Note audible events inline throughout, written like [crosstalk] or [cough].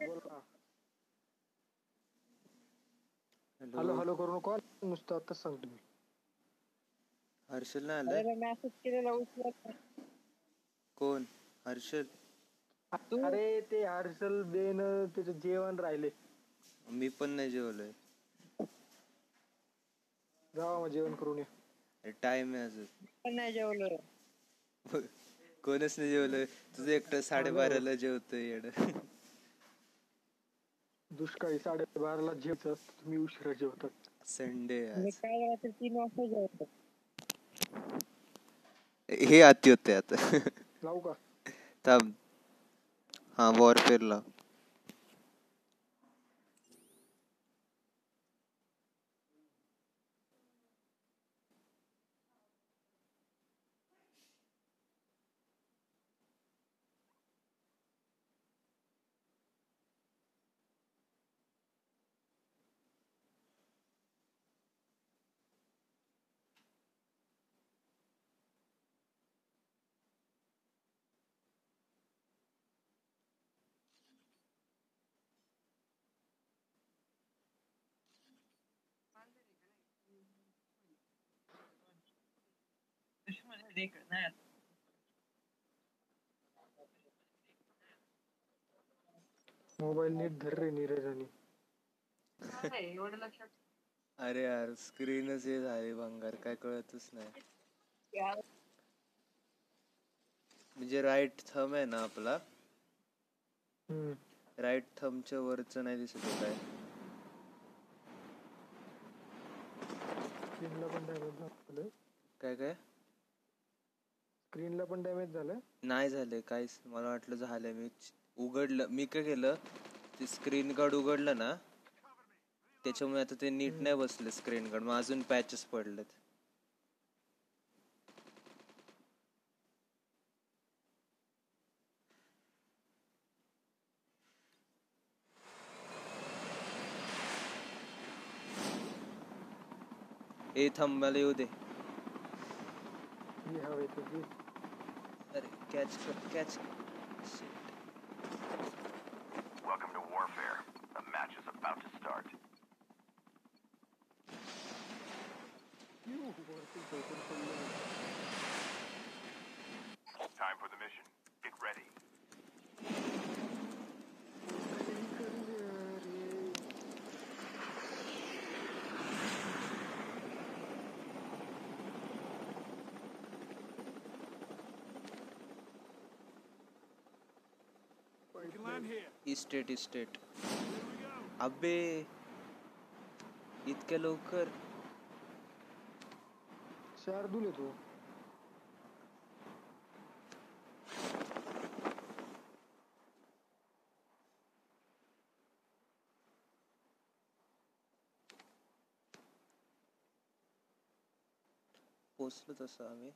बोला hello hello करू नको नुसतं आताच सांगतो मी हर्षल नाही आलाय अरे मेसेज केलेला उचलत नाही. कोण हर्षल अरे ते हर्षल बेन त्याचं जेवण राहिले मी पण नाही जेवलोय जावा मग जेवण करून या टाइम आहे अजून पण नाही जेवलो कोणच नाही जेवलोय तुझं एकटं साडेबाराला जेवतोय येड दुष्काळी साडेबाराला जेवत तुम्ही उशिरा जेवतात. संडे मी काल रात्री तीन वाजता जेवतो हे अति होते आता. लावू का? थांब. हा वॉरफेअरला मोबाईल नीट धर रे नीरजानी अरे यार स्क्रीनच हे झाली भंगार काय कळतच नाही. म्हणजे राईट थम आहे ना आपला? हम्म. राईट थमच्या वरच नाही दिसत आहे काय? स्क्रीनला पण काय काय? स्क्रीनला पण डॅमेज झालं? नाही झाले काहीच. मला वाटलं झालं. मी उघडलं मी काय केलं ते स्क्रीन गार्ड उघडलं ना त्याच्यामुळे आता ते नीट नाही बसले स्क्रीन गार्ड मग अजून पॅचेस पडलेत. ए थांब मला येऊ दे. Better catch, catch. Shit. Welcome to warfare. The match is about to start. You open for me. Time for the mission. Get ready. Estate estate अबे इतक्या लवकर. शार्दूल आहे तू. पोचलो तसं आम्ही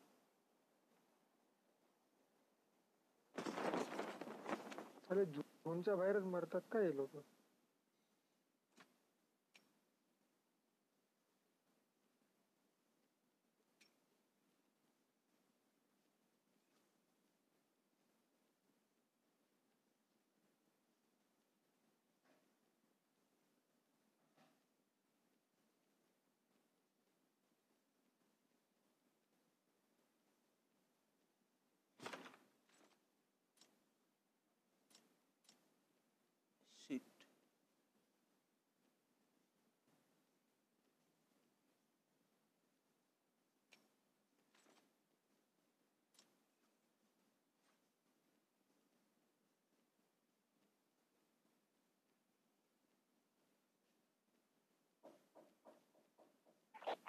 अरे झोनच्या बाहेरच मरतात का हे लोक shit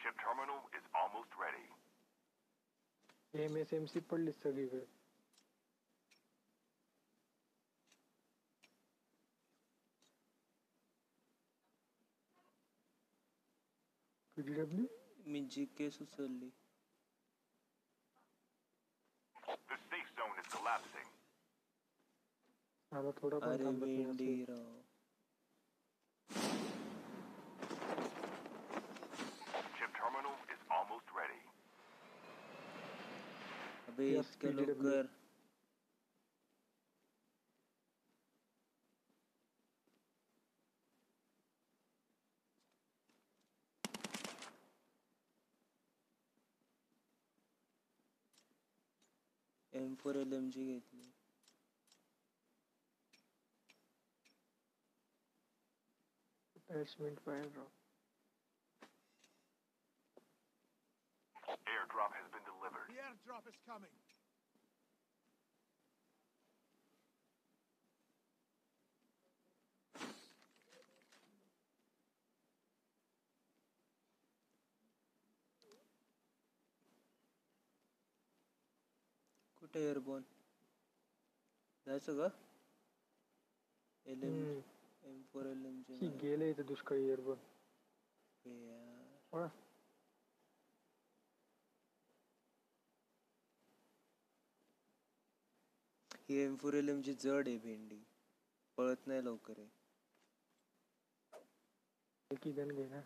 Chip terminal is almost ready. M S M C पडली सगळीकडे पीडब्ल्यू मी जी के सुचवली The safe zone is collapsing. आता थोडा पण अरे थांबत नाही मेंढी असं. राव अबे इसका कर M four L M G घेतली. अटॅचमेंट फाईल रॉक airdrop is coming. कुठे एअरबोन जायचं का L M M four L M G गेले इथं दुष्काळी एअरबन ही M four L M G जड आहे भेंडी पळत नाही लवकर आहे. एकी घे ना.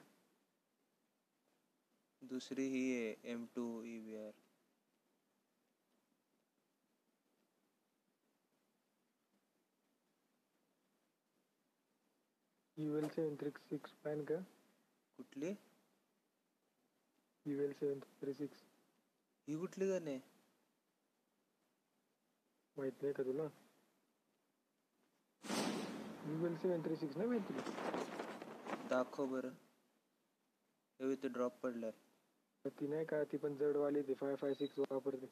दुसरी ही आहे M two E V R U L seven three six pan का? कुठली? युएल सेवन थ्री सिक्स ही कुठली गाणे माहीत नाही का तुला? युएल सेवन थ्री सिक्स नाही माहीत तुला दाखव बरं. हे इथे ड्रॉप पडलाय. ती नाही का ती पण जडवाली ती फाय फाय सिक्स वापरते.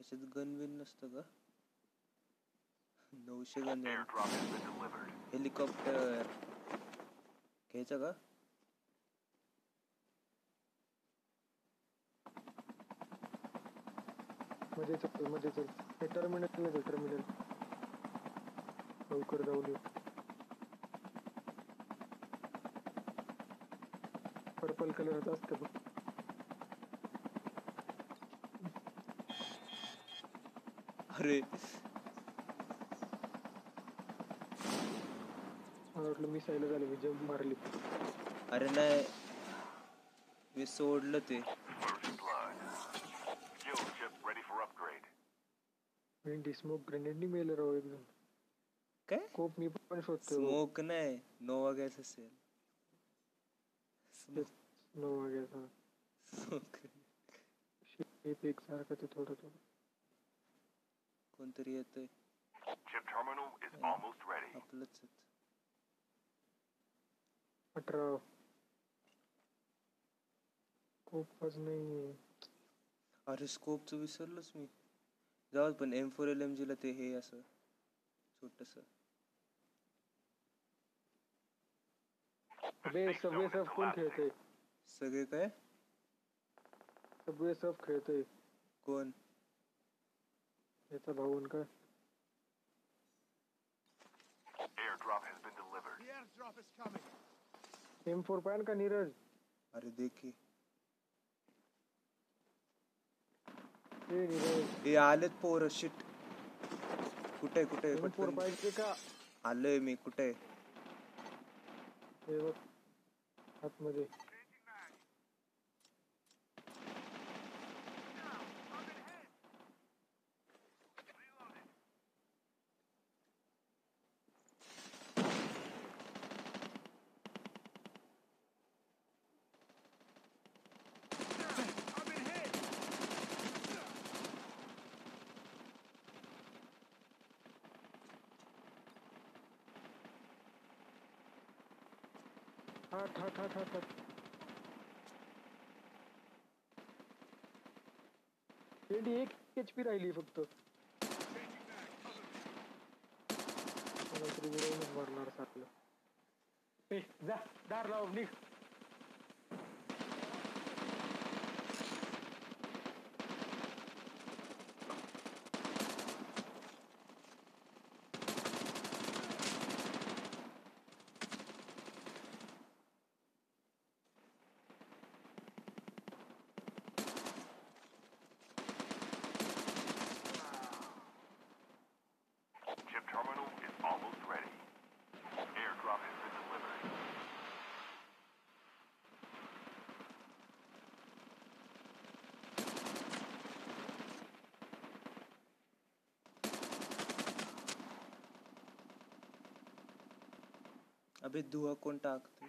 याच्यात गन बिन नसतं का नऊशे गन. हेलिकॉप्टर घ्यायचं का? मध्ये चलमध्ये चल. हे टर्मिनल नाही टर्मिनल लवकर जाऊ दे. पर्पल कलरच असतं बघ. अरे. मला वाटलं मिसाईल झालं मी जम्प मारली. अरे नाही. मी सोडलं ते First blood. Skill chip ready for upgrade. भेंडी स्मोक ग्रेनेडनी मेलं राव एकदम. काय? कोप मी पण शोधतोय स्मोक नाही नोवा गॅस असेल. नो वाग्याचा Smoke. शेप एक सारखं ते थोडं थोडं. कोणतरी येतंय. Chip terminal is almost ready. आपलंच आहेत. अठरा. कोपच नाही. अरे स्कोपचं विसरलोच मी. जाऊ पण एम फोर एल एम जीला ते हे असं छोटस बे सबवे सर्फ कोण खेळतंय सगळे काय सबवे सर्फ खेळतोय कोण याचा भाऊन का Airdrop has been delivered. The airdrop is coming. M four का नीरज अरे देखी हे आलेत पोर शिट कुठे कुठे? पटकन. पाहिजे का? आलोय मी कुठे? आतमध्ये. हाट हाट हाट हाट हाट भेंडी एक एच पी राहिली फक्त. मला उडवूनच मारणार सारखं. ए जा दार लाव निघ. अबे दुवा कोण टाकतो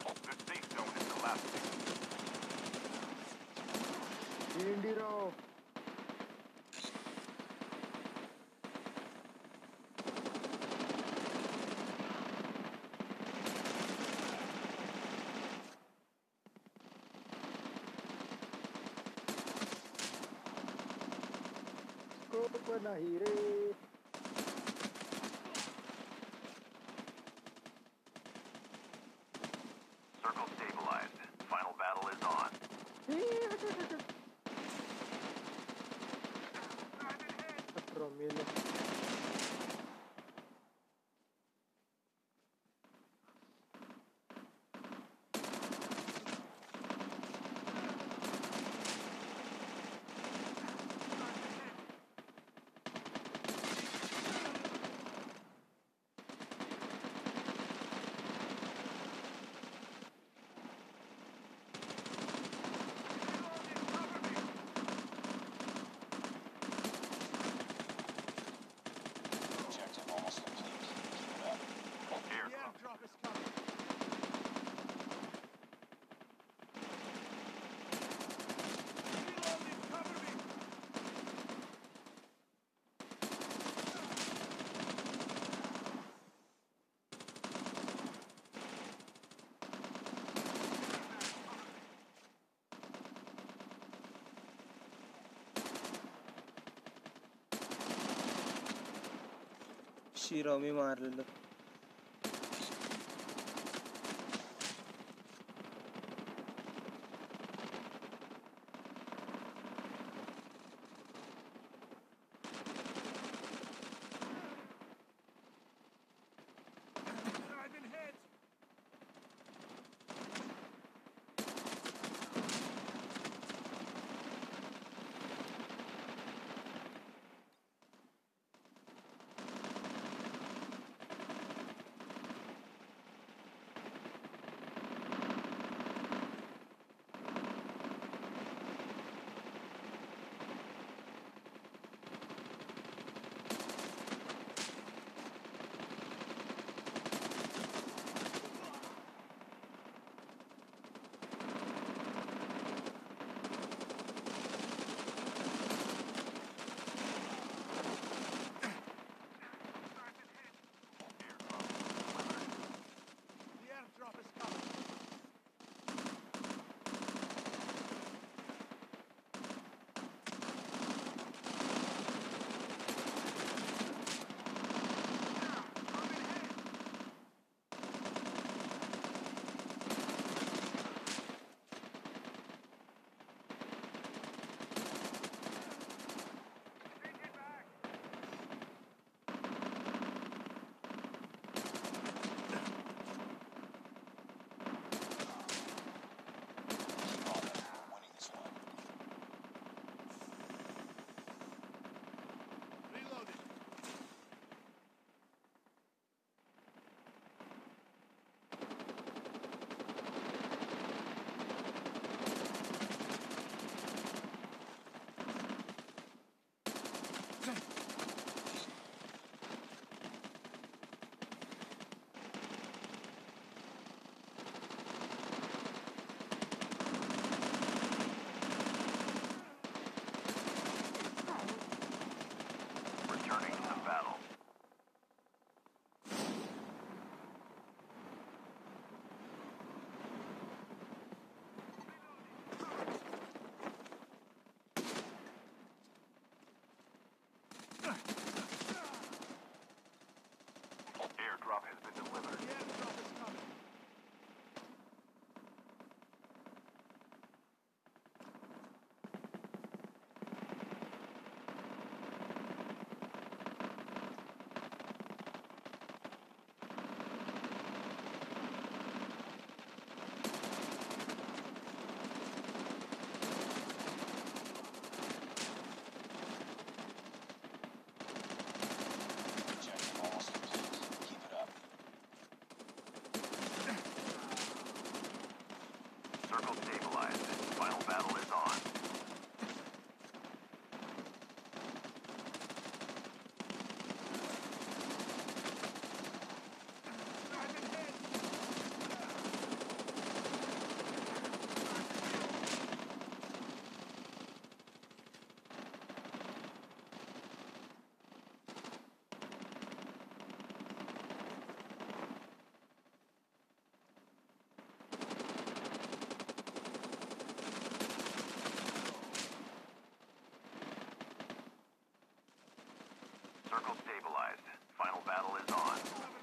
नाही रे। [laughs] Promille. शिरामी मारलेलं. Circle table. Circle stabilized. Final battle is on.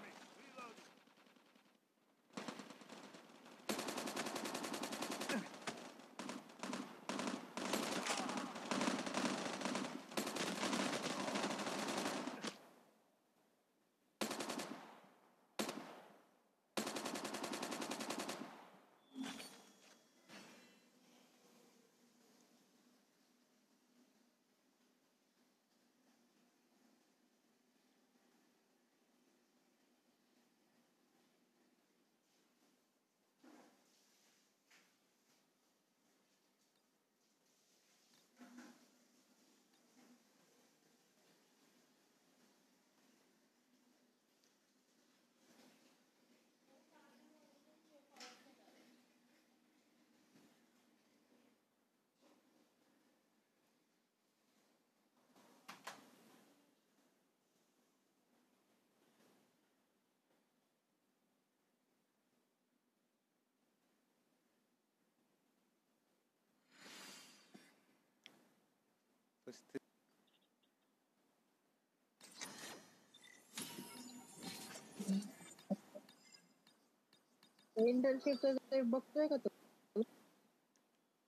इंटर्नशिपचं बघतोय का तू?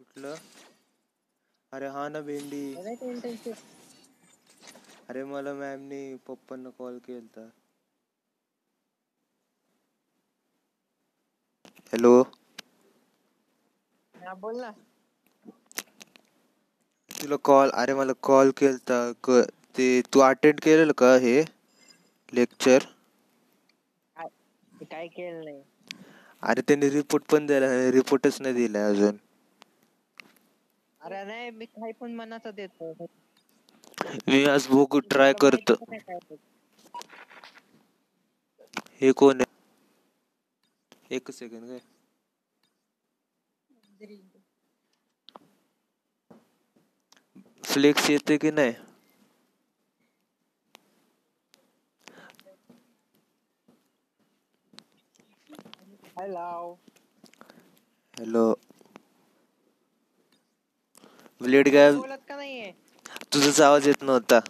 कुठलं? अरे हा ना भेंडी. अरे मला मॅमनी पप्पांना कॉल केलता. हॅलो बोल ना. तुला कॉल अरे मला कॉल केलता क- ते तू अटेंड केलेलं का हे लेक्चर काय केलं नाही. अरे त्यांनी रिपोर्ट पण दिला रिपोर्टच नाही दिलाय अजून. अरे नाही मी काही पण मनाचा देतो. मी आज बघू ट्राय करतो. हे कोण आहे? एक सेकंड काय फ्लेक्स येते की नाही? हॅलो हॅलो ब्लेड नाहीये? तुझाच आवाज येत नव्हता.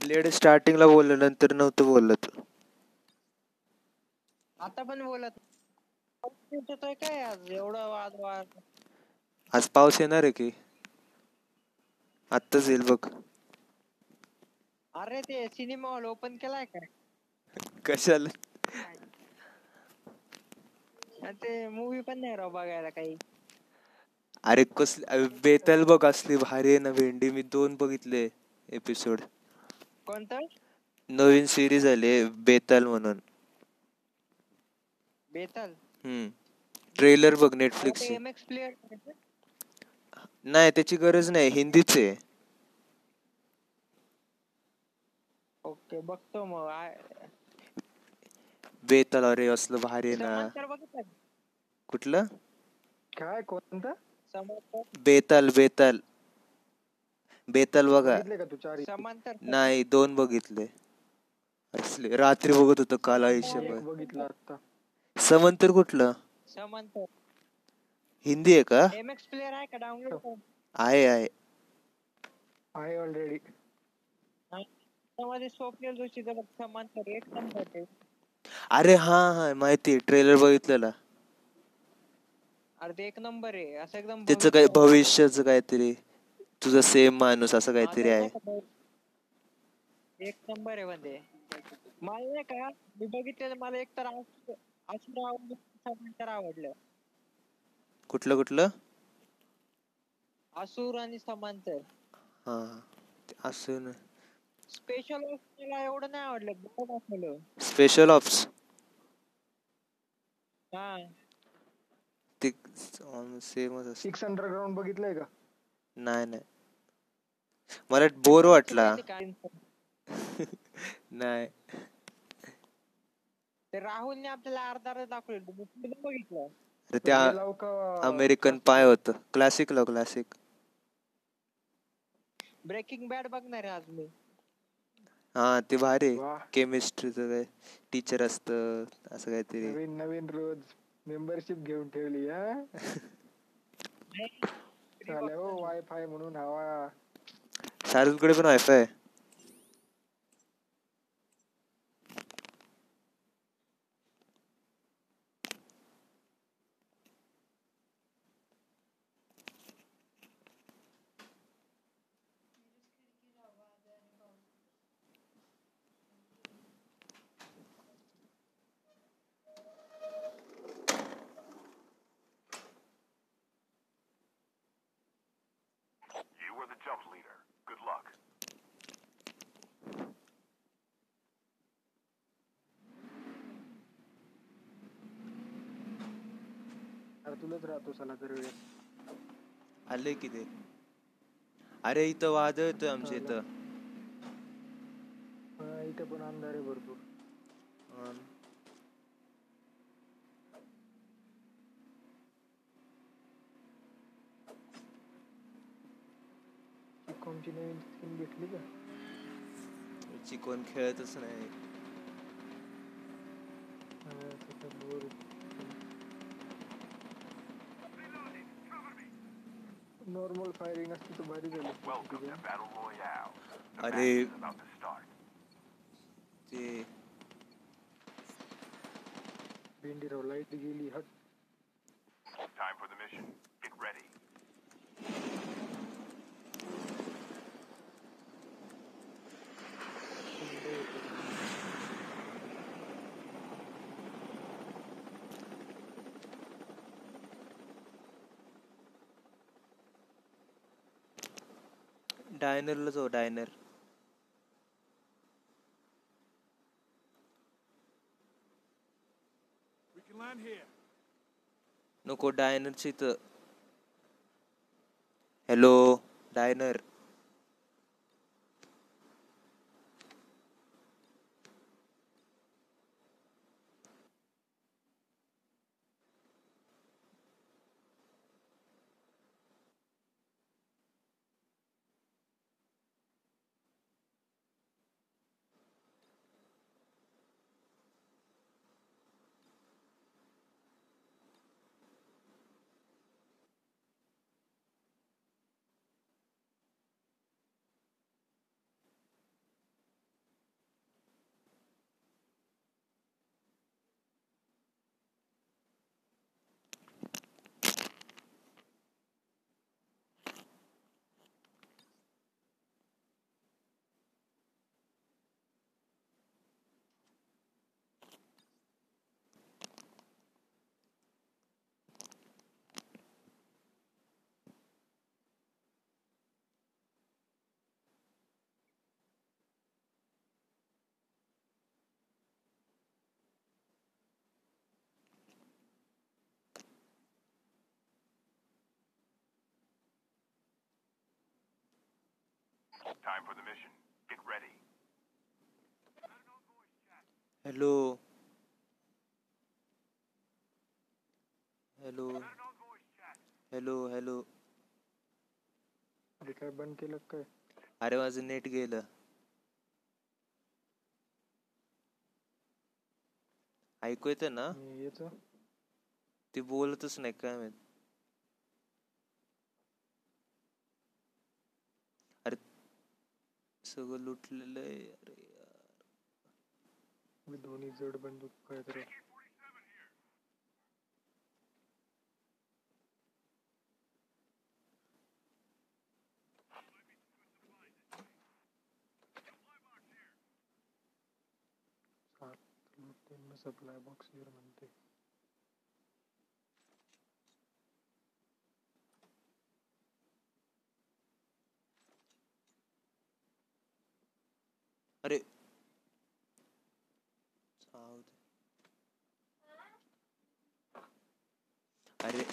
ब्लेड स्टार्टिंगला बोललं नंतर नव्हतं बोलत आता पण बोलत काय आज? एवढं वाद वाद. आज पाऊस येणार आहे की? आत्ताच येईल बघ. अरे ते सिनेमा हॉल ओपन केलाय का कशाला? ते मूवी पण नाही राव बघायला काही. अरे कसली बेताल बघ असली भारी आहे ना भेंडी मी दोन बघितले एपिसोड कोणतं? नवीन सिरीज आली बेताल म्हणून. बेताल? हम्म. ट्रेलर बघ नेटफ्लिक्स नाही त्याची गरज नाही हिंदीच आहे. ओके बघतो मग. बेताल अरे असलं भारी आहे ना. समांतर बघितलं का? कुठलं? काय कोणतं? समांतर बेताल बेताल. बेताल बघा. बघितले का तू चार समांतर नाही दोन बघितले. असले. रात्री बघत होतो काल आयुष्यभर. एक बघितलं आता. समंतर कुठलं? समांतर. हिंदी आहे का? एम एक्स प्लेअर आहे का? डाउनलोड आहे आहे. आहे ऑलरेडी त्यामध्ये स्वप्नील जोशीचं बघ समांतर एक नंबर आहे. अरे हा हा माहिती ट्रेलर बघितलेला. अरे ते एक नंबर आहे. असं एकदम त्याचं काय भविष्य- भविष्याचं काहीतरी. तुझा सेम माणूस असं काहीतरी आहे. एक नंबर आहे म्हणजे. मला नाही का मी बघितलेलं मला एक तर आसुर आवडलं आवडलं. कुठलं कुठलं? आसूर आणि समांतर. हा ते असं ना. स्पेशल मला एवढं नाही आवडलं बरं दाखवलं स्पेशल ऑप्स हा. ते सेमच असं सिक्स अंडरग्राऊंड बघितलंय का? नाही नाही. मला बोर वाटला? [laughs] नाही. ते राहुलने आपल्याला अर्धा अर्धा दाखवलं बघितलं. अरे त्या अमेरिकन पाय होत. क्लासिक लाव क्लासिक ब्रेकिंग बॅड बघणार आहे आज मी. हा ते भारी वा केमिस्ट्रीचं काय? टीचर असतं असं काहीतरी. नवीन नवीन रोज मेंबरशिप घेऊन ठेवली हा? चालेल हो वायफाय म्हणून हवा. शाहरुखकडे पण वायफाय तुलाच तर वेळेस आले की ते. अरे इथं वादळ येतोय आमच्या इथं. हा, इथे पण अंधार आहे भरपूर. चिकॉमची नवीन स्किन भेटली का? चिकन खेळतच नाही हा, त्याच्यात बोर नॉर्मल फायरिंग असती तर भारी झाली Welcome to Battle Royale. The अरे match is about to start. ते भेंडीराव लाइट गेली हट Time for the mission. Get ready. डायनरला जाऊ डायनर. नको डायनरच्या इथं. Hello diner Time for the mission. Get ready. Hello hello hello hello अरे काय बंद केलं काय? अरे माझं नेट गेलं. ऐकू येतं ना? याचं ते बोलतच नाही काय माहीत. सगळं लुटलेलं आहे अरे यार. मी दोन्ही जड बंदूक काय तर सप्लाय बॉक्स अरे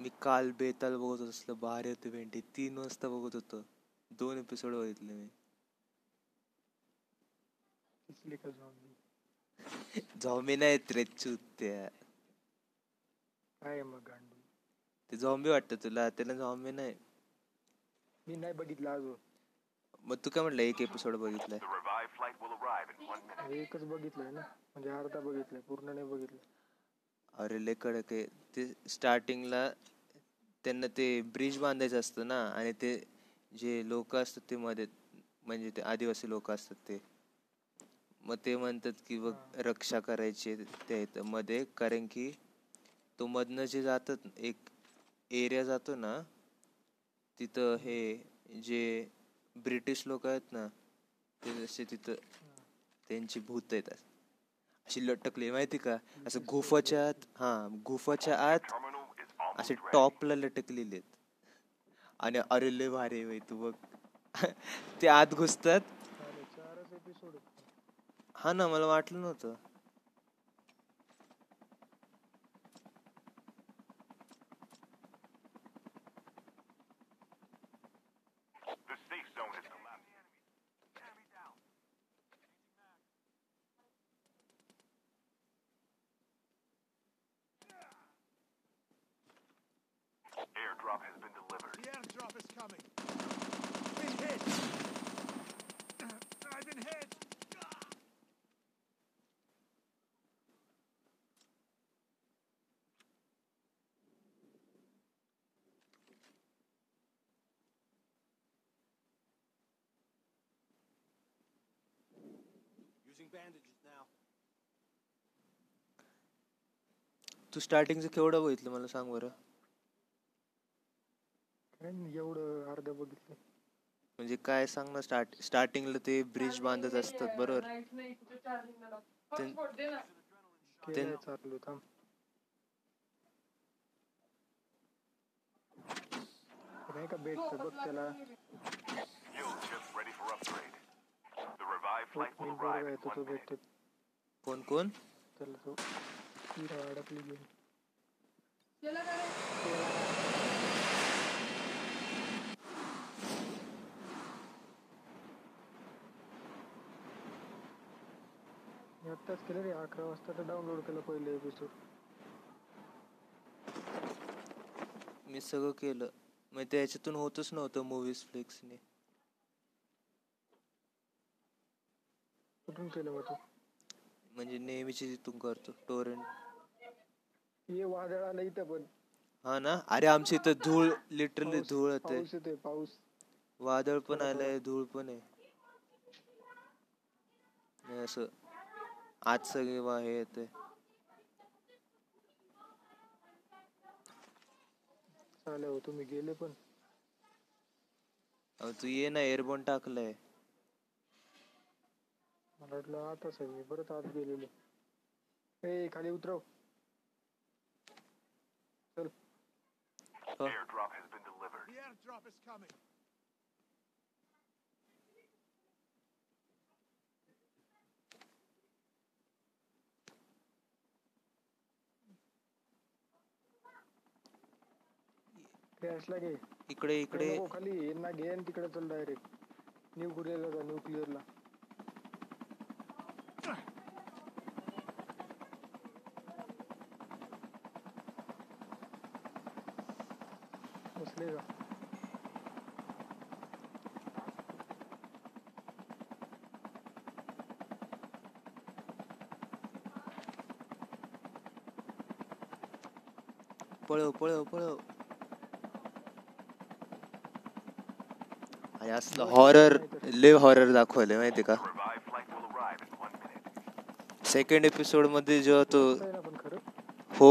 मी काल बेताल बघत होत असलं भारी होते भेंडी. तीन वाजता बघत होतो. दोन एपिसोड बघितले मी. दिसली का झॉम्बी नाहीत रे चुत्या काय मग गांडू? ते झॉम्बी वाटतं तुला. त्याला झॉम्बी नाही. मी नाही बघितलं अजून. मग तू काय म्हटलं एक एपिसोड बघितलाय. एकच बघितलंय ना. म्हणजे अर्धा बघितलंय पूर्ण नाही बघितलं. अरे लय कडक आहे. ते स्टार्टिंगला त्यांना ते ब्रिज बांधायचं असतं ना आणि ते जे लोक असतात ते मध्ये म्हणजे ते आदिवासी लोक असतात ते. मग ते म्हणतात की बघ रक्षा करायची इथं मध्ये कारण की तो मधनं जे जातात एक एरिया जातो ना तिथं हे जे ब्रिटिश लोक आहेत ना ते जसे तिथं त्यांची भूत आहेत. अशी लटकली माहिती का? असं गुफाच्या आत हा गुफाच्या आत असे. टॉपला लटकलेले आहेत. आणि अरे लय भारी बाई तू बघ. [laughs] ते आत घुसतात. हा ना मला वाटलं नव्हतं airdrop has been delivered. The airdrop is coming. Been hit. I've been hit. Using bandages now. तू स्टार्टिंगचं केवढं बघितलं मला सांग बरं? काय नाही, एवढं अर्ध बघितलं. म्हणजे काय सांग ना स्टार्ट स्टार्टिंगला ते ब्रिज बांधत असतात बरोबर? ते- केलंय चालू थांब. नाही का भेटत बघ त्याला. Skill chips ready for upgrade. The revived flight will एक arrive बरोबर in येतो one तो minute. भेटतो. कोण कोण? त्याला तो हिरा अडकली गेली. मी आत्ताच केलं रे अकरा वाजता तर डाउनलोड केलं पहिले एपिसोड मी सगळं केलं. मग त्याच्यातून होतच नव्हतं मूवीज फ्लिक्सने कुठून केलं मग तू? म्हणजे नेहमीची जिथून करतो टोरेंट ये वादळ आलं इथं पण. हा ना? अरे आमच्या इथं धूळ लिटरली धूळ येते पाऊस येतोय पाऊस. वादळ पण आलंय धूळ पण आहे. आणि असं आज सगळे वा हे येते चालेल हो तुम्ही गेले पण. तू ये ना एअरबोन टाकलंय. मला वाटलं आता सगळे परत आत गेलेले. ए खाली उतरव चल हो. Airdrop has been delivered. The airdrop is coming. घे. इकडे इकडे. नको खाली. यांना घे आणि तिकडे चल डायरेक्ट न्यूक्लिअरला जा न्यूक्लिअरला का पळव पळव पळव. आणि असलं हॉरर लिव हॉरर दाखवलंय माहिती का. सेकंड एपिसोडमध्ये जेव्हा तो हो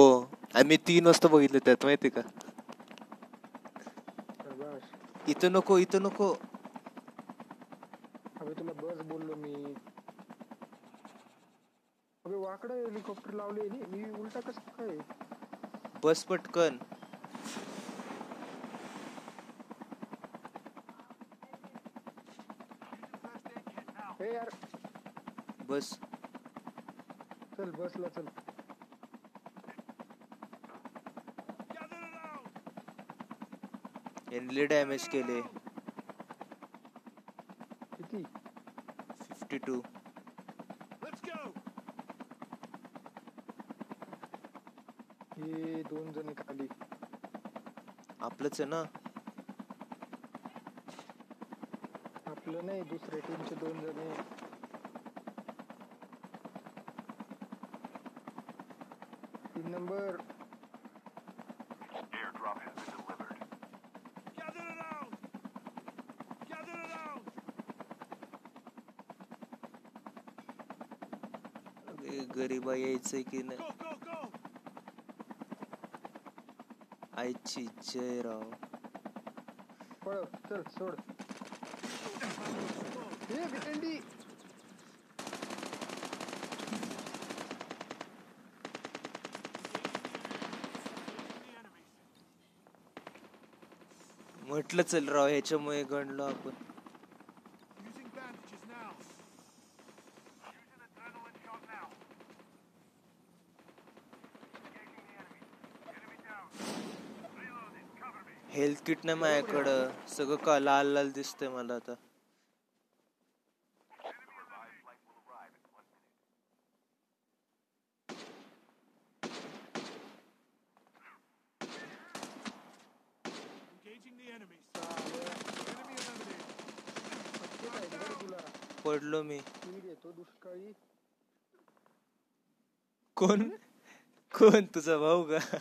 आणि मी तीन वाजता बघितलं त्यात माहिती का? इथं नको इथं नको. अबे तुला बस बोललो मी. अबे वाकडं हेलिकॉप्टर लावले नी. मी उलटा कसं काय? बस पटकन. ए यार. बस. चल बसला चल. यांनी डॅमेज केले किती फिफ्टी टू. हे दोन जण खाली। आपलंच आहे ना? आपलं नाही दुसऱ्या टीमचे दोन जण आहे तीन नंबर Airdrop has been delivered. Gather around. Gather around. अरे गरीबा यायचंय की नाही. आईची जय राव. चल सोड. हे म्हटलं चल राव ह्याच्यामुळे गणलो आपण. तिकीट नाही माझ्याकडं. सगळं का लाल लाल दिसतंय मला आता. पडलो मी. कोण? कोण? तुझा भाऊ का?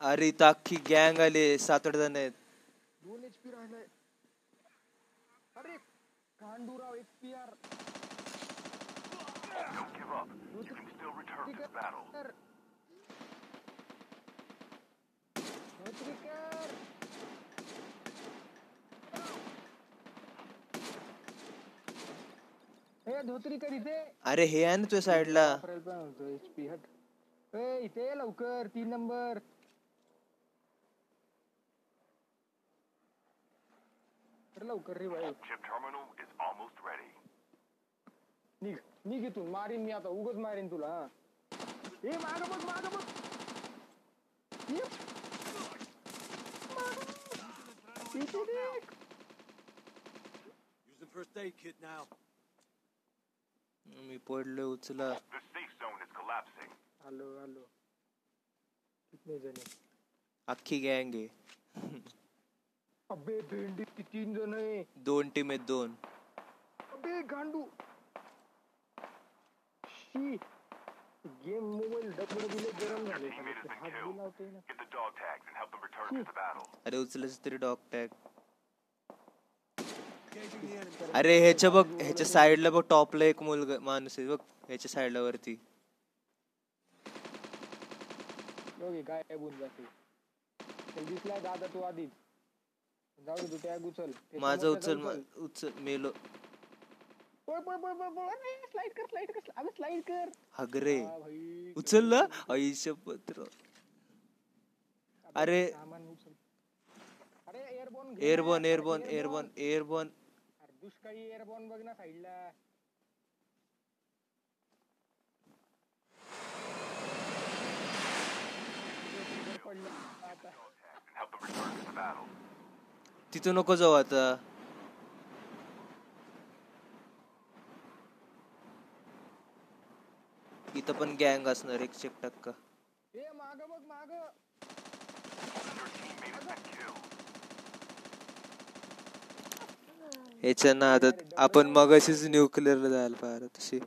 अरे अख्खी गँग आली सात आठ जण आहेत. दोन एच पी राहिलाय. अरे गांडूराव एक पी आर धोत्रीकर इथे. अरे हे आहे ना तुझ्या साईडला इथे लवकर तीन नंबर. अरे लवकर रे भाई Chip terminal is almost ready. निघ निघ इथून मारीन मी आता उगच मारीन तुला हा. ए माग बघ माग बघ ये. इथे देख. Using first aid kit now. मी पडलोय उचला The safe zone is collapsing. आलो आलो कितने जण? अख्खी गँग आहे अबे भेंडी तीन जण आहे? दोन टीम आहेत दोन. अबे गांडू. शी गेम मोबाईल डबल दिले गरम झाले. हात killed. लावते ना. Get the dog tags and help them return to the battle. अरे उचलायचं तरी डॉग टॅग. अरे ह्याच्या बघ ह्याच्या साईडला बघ टॉपला एक मुलगा माणूस आहे बघ ह्याच्या साईडला वरती. दोघे गायब होऊन जाते दिसला दादा तू आधीच. जाऊ दे तू टॅग उचल माझं उचल मा- उचल मेलो. पळ पळ पळ पळ पळ. अरे स्लाइड कर स्लाइड कर स्लाइड कर. हगरे हा भाई उचललं आईच्या पत्र अरे. सामान उचल. अरे airborne airborne airborne airborne airborne अरे दुष्काळी एअरबोन बघ ना साईडला. पडलं आता And help them return to the battle. तिथं नको जाऊ आता. इथं पण गँग असणार एकशे एक टक्का. killed. ह्याच्या नादात आपण मगाशीच न्यूक्लिअर जायला पाहिजे तशी.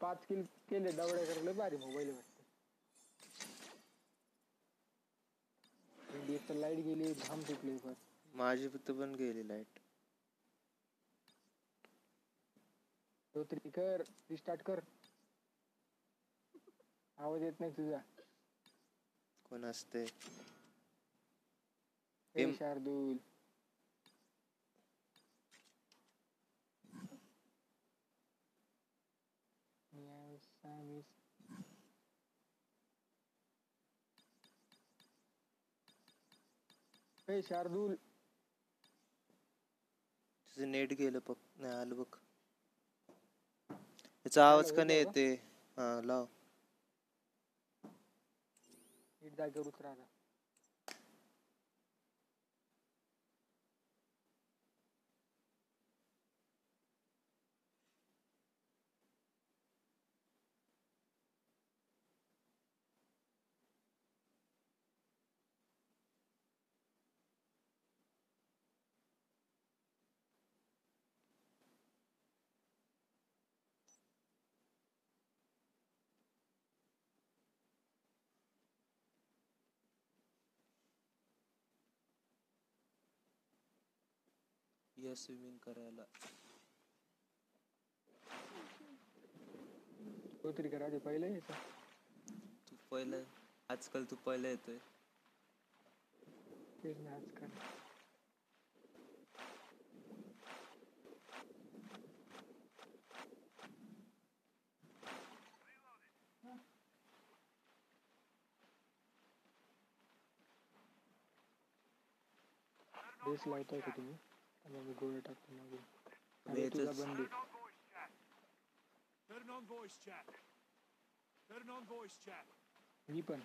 पाच किल केले दवड्या करायला भारी मोबाईल वाटते इंडियात लाइट गेली घाम सुटली पण. माझी फक्त पण गेली लाइट. तो तरी कर रिस्टार्ट कर. आवाज येत नाही तुझा. कोण असते शार्दूल. Samis. ए शार्दूल. तुझं नेट गेलं बघ नाही आलं बघ. याचा आवाज का नाही येते हा लाव. नीट जागेवर उतरा आता इहा स्विमिंग करायला तो तरी करा आधी पहिला येतो तू पहिला आजकाल तू पहिला येतोय तेच ना आजकाल बेस लावताय का तुम्ही मी गोळ्या टाकतो मागे. तुला बंदी. पण.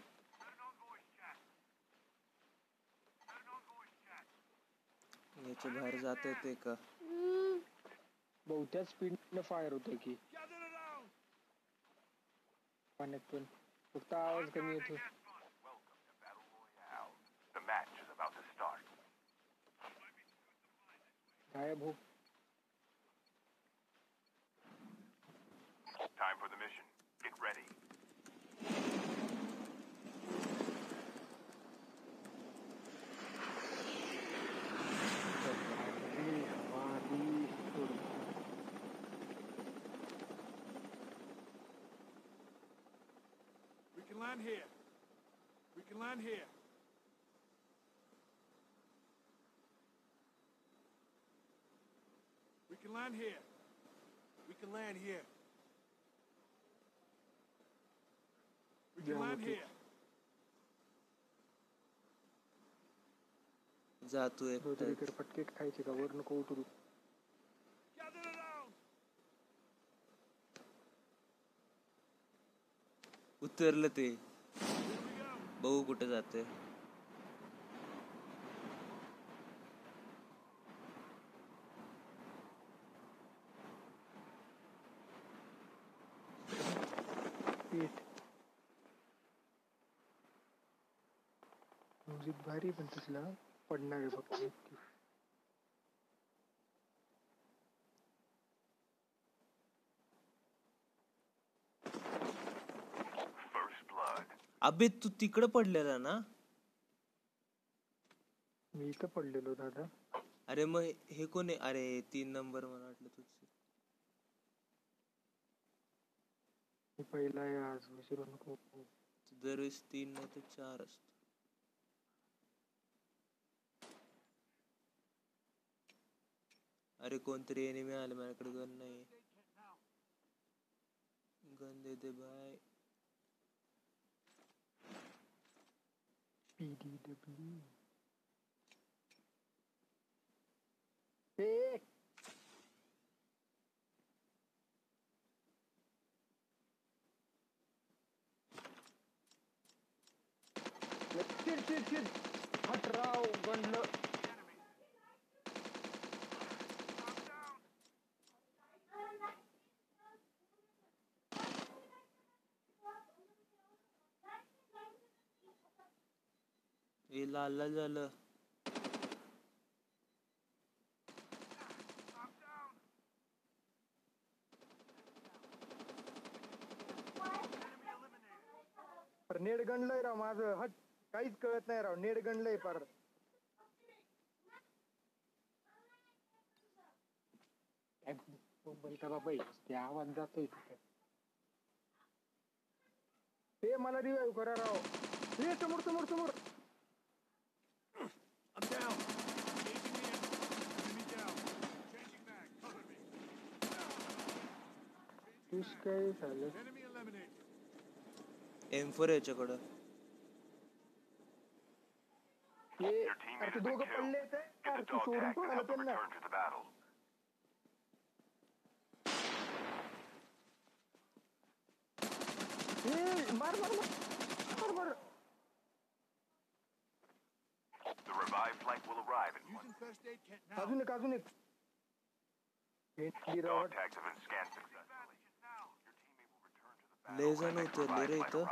याच्या बाहेर जाता येते का? बहुत्याच स्पीडनं फायर होतोय की. पाण्यात पण. फक्त आवाज कमी येतो गायब हो Time for the mission. Get ready. We can land here. We can land here. Land here. We can land here. We can land here. जातो रोजरीकर एकटाच फटके खायचे का वर नको उतरू. उतरलं ते. बघू कुठे जाते भारी पण तसला पडणार आहे फक्त नक्की. अबे तू तिकडं पडलेला ना? मी इथं पडलेलो दादा. अरे मग हे कोण आहे? अरे तीन नंबर मला वाटलं तुझ. मी पहिला आहे आज विसरू नको. दरवेळेस तीन नाही तर चार असत. अरे कोणतरी एनिमी आले माझ्याकडे गन नाही. गन दे दे बाय पी डी डब्ल्यू ए! चिड चिड चिड हट राव गणलं हे लाल लाल झालं पर नेट गणलंय राव माझं. हट काहीच कळत नाही राव. नेट गणलंय पर. बाबा ते आवाज जातोय ते मला रिवाईव्ह करा राव. हे समोर समोर समोर. तुझ काय झालं. एम फोर याच्याकडं हे अरे ते दोघं. पडले ते अरे तू सोडून त्यांना मार मार मार मार मार The revived flight will arrive in one. अजून एक अजून एक भेटली राव Dog tags have been scanned successfully. Your teammate will return to the battle लय जण उतरले रे इथं.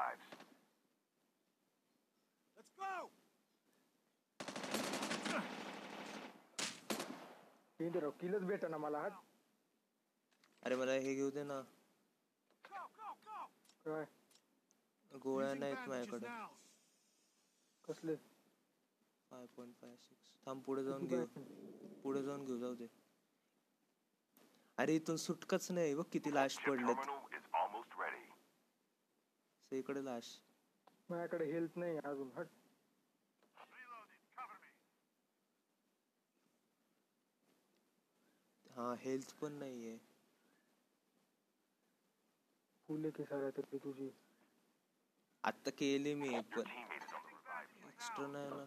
हे राव किलच भेट ना मला हात अरे मला हे घेऊ दे ना. Go, go, go. काय? गोळ्या नाहीत माझ्याकडे. कसले? फाय पॉईंट फाय सिक्स थांब पुढे जाऊन घेऊ? पुढे जाऊन घेऊ जाऊ दे. अरे इथून सुटकाच नाही बघ किती लाश पडलेत. इकडे लाश. माझ्याकडे हेल्थ नाही अजून हट. हा हेल्थ पण नाहीये. फुले की सारा तुझी. आता केली मी पण एक्स्ट्रा नाही ना.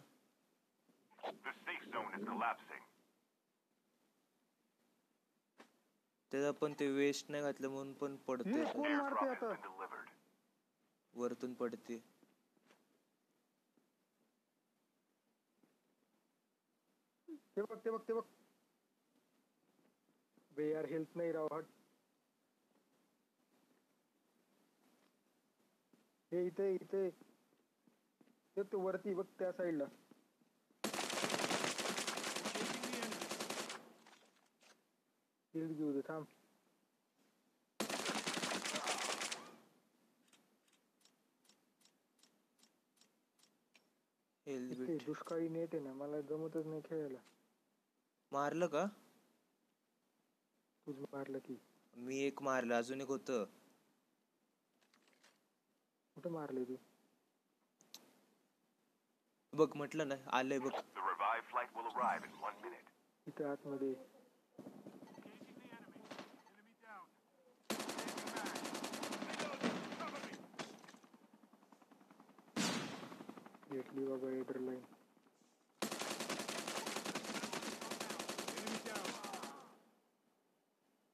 त्याला पण ते वेस्ट नाही घातलं म्हणून पण पडते कोण मारते आता? वरतून पडते. ते बघ ते बघ ते बघ. बे यार हेल्थ नाही राव हट. हे इथे इथे. ते वरती बघ त्या साईडला Engaging हिल्ड घेऊ दे थांब. हेल्मेट दुष्काळी नेट आहे ना मला जमतच नाही खेळायला. मारलं का? तुझ मारलं की. मी एक मारलं अजून एक होतं. कुठं मारले तू? बघ म्हटलं ना आलंय बघ. The revived flight will arrive in one minute. इथे आतमध्ये Engaging the enemy. Enemy down. Changing mag. Reloading. Cover me. घेतली बाबा adrenaline Enemy down.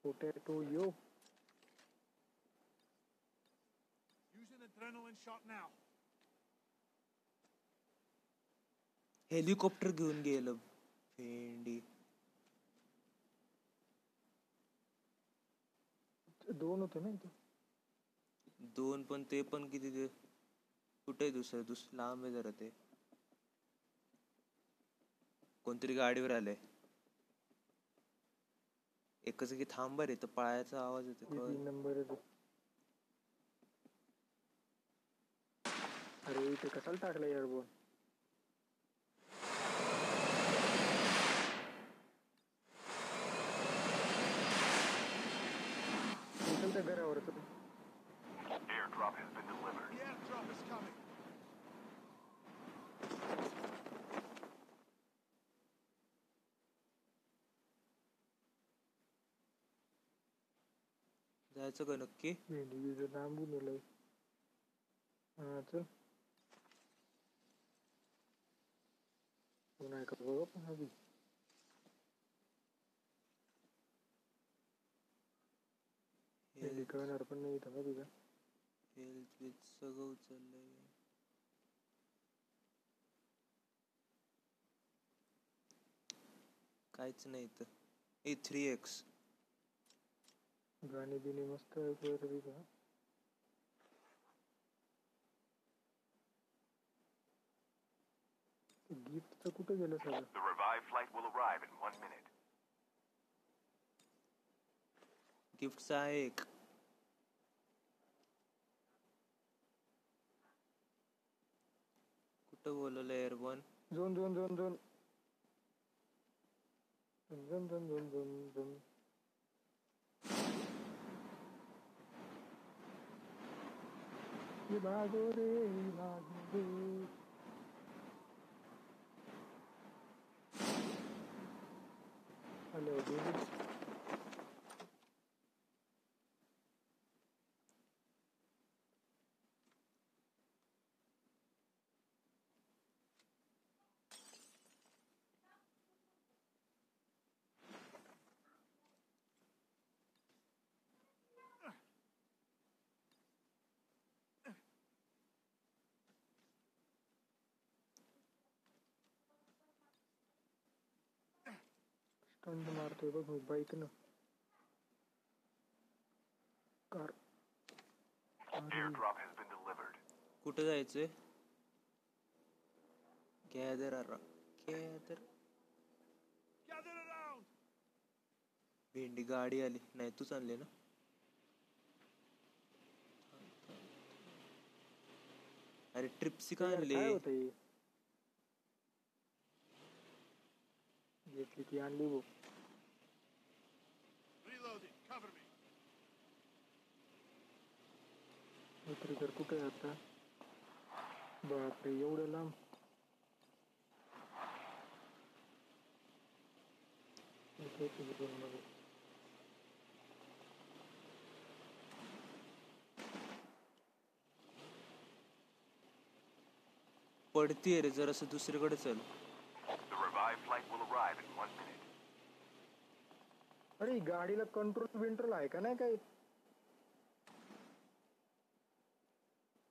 Potato yo Use an adrenaline shot now. Helicopter घेऊन गेलं. भेंडी. दोन होते ना दोन पण ते पण किती ते? कुठे दुसरं? दुस लांब आहे जरा ते. कोणतरी गाडीवर आलंय. एकच की थांबा रे तर पळायचा आवाज येतो नंबर अरे इथे कशाला टाकलं एअरबोन त्या घरावर चल. Airdrop has been delivered. The airdrop is coming. जायचं का नक्की? भेंडी बिजं लांबून येलंय हा चल. कोण आहे का? बघ पण आधी. भेंडी कळणार पण नाही इथं माहिती का? हेल्थ विथ सगळं उचललंय. काहीच नाही इथं. ए थ्री एक्स गाणी बिणी मस्त ऐकू येतं तिथं. गिफ्टचं कुठे गेलं सगळं? The revived flight will arrive in one minute. गिफ्टचा आहे एक. कुठं बोलवलं airborne zone zone zone zone. Zone zone zone zone zone. लागो रे लागो रे हॅलो स्टंट मारतोय बघ बाईक न कार. कुठं जायचंय गॅदर गॅदर. भेंडी गाडी आली नाही तूच आणली ना अरे ट्रिप्सी का आणली काय होत घेतली ती आणली. मित्र तर कुठे आता बापरे एवढं लांब. पडतीये रे जरासं दुसरीकडे चल The revived flight will arrive in one minute. अरे ही गाडीला कंट्रोल बिंट्रोल आहे का नाही काही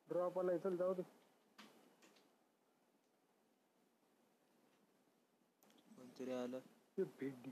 ड्रॉप आलाय चल जाऊ दे कोणतरी आलं ते भेंडी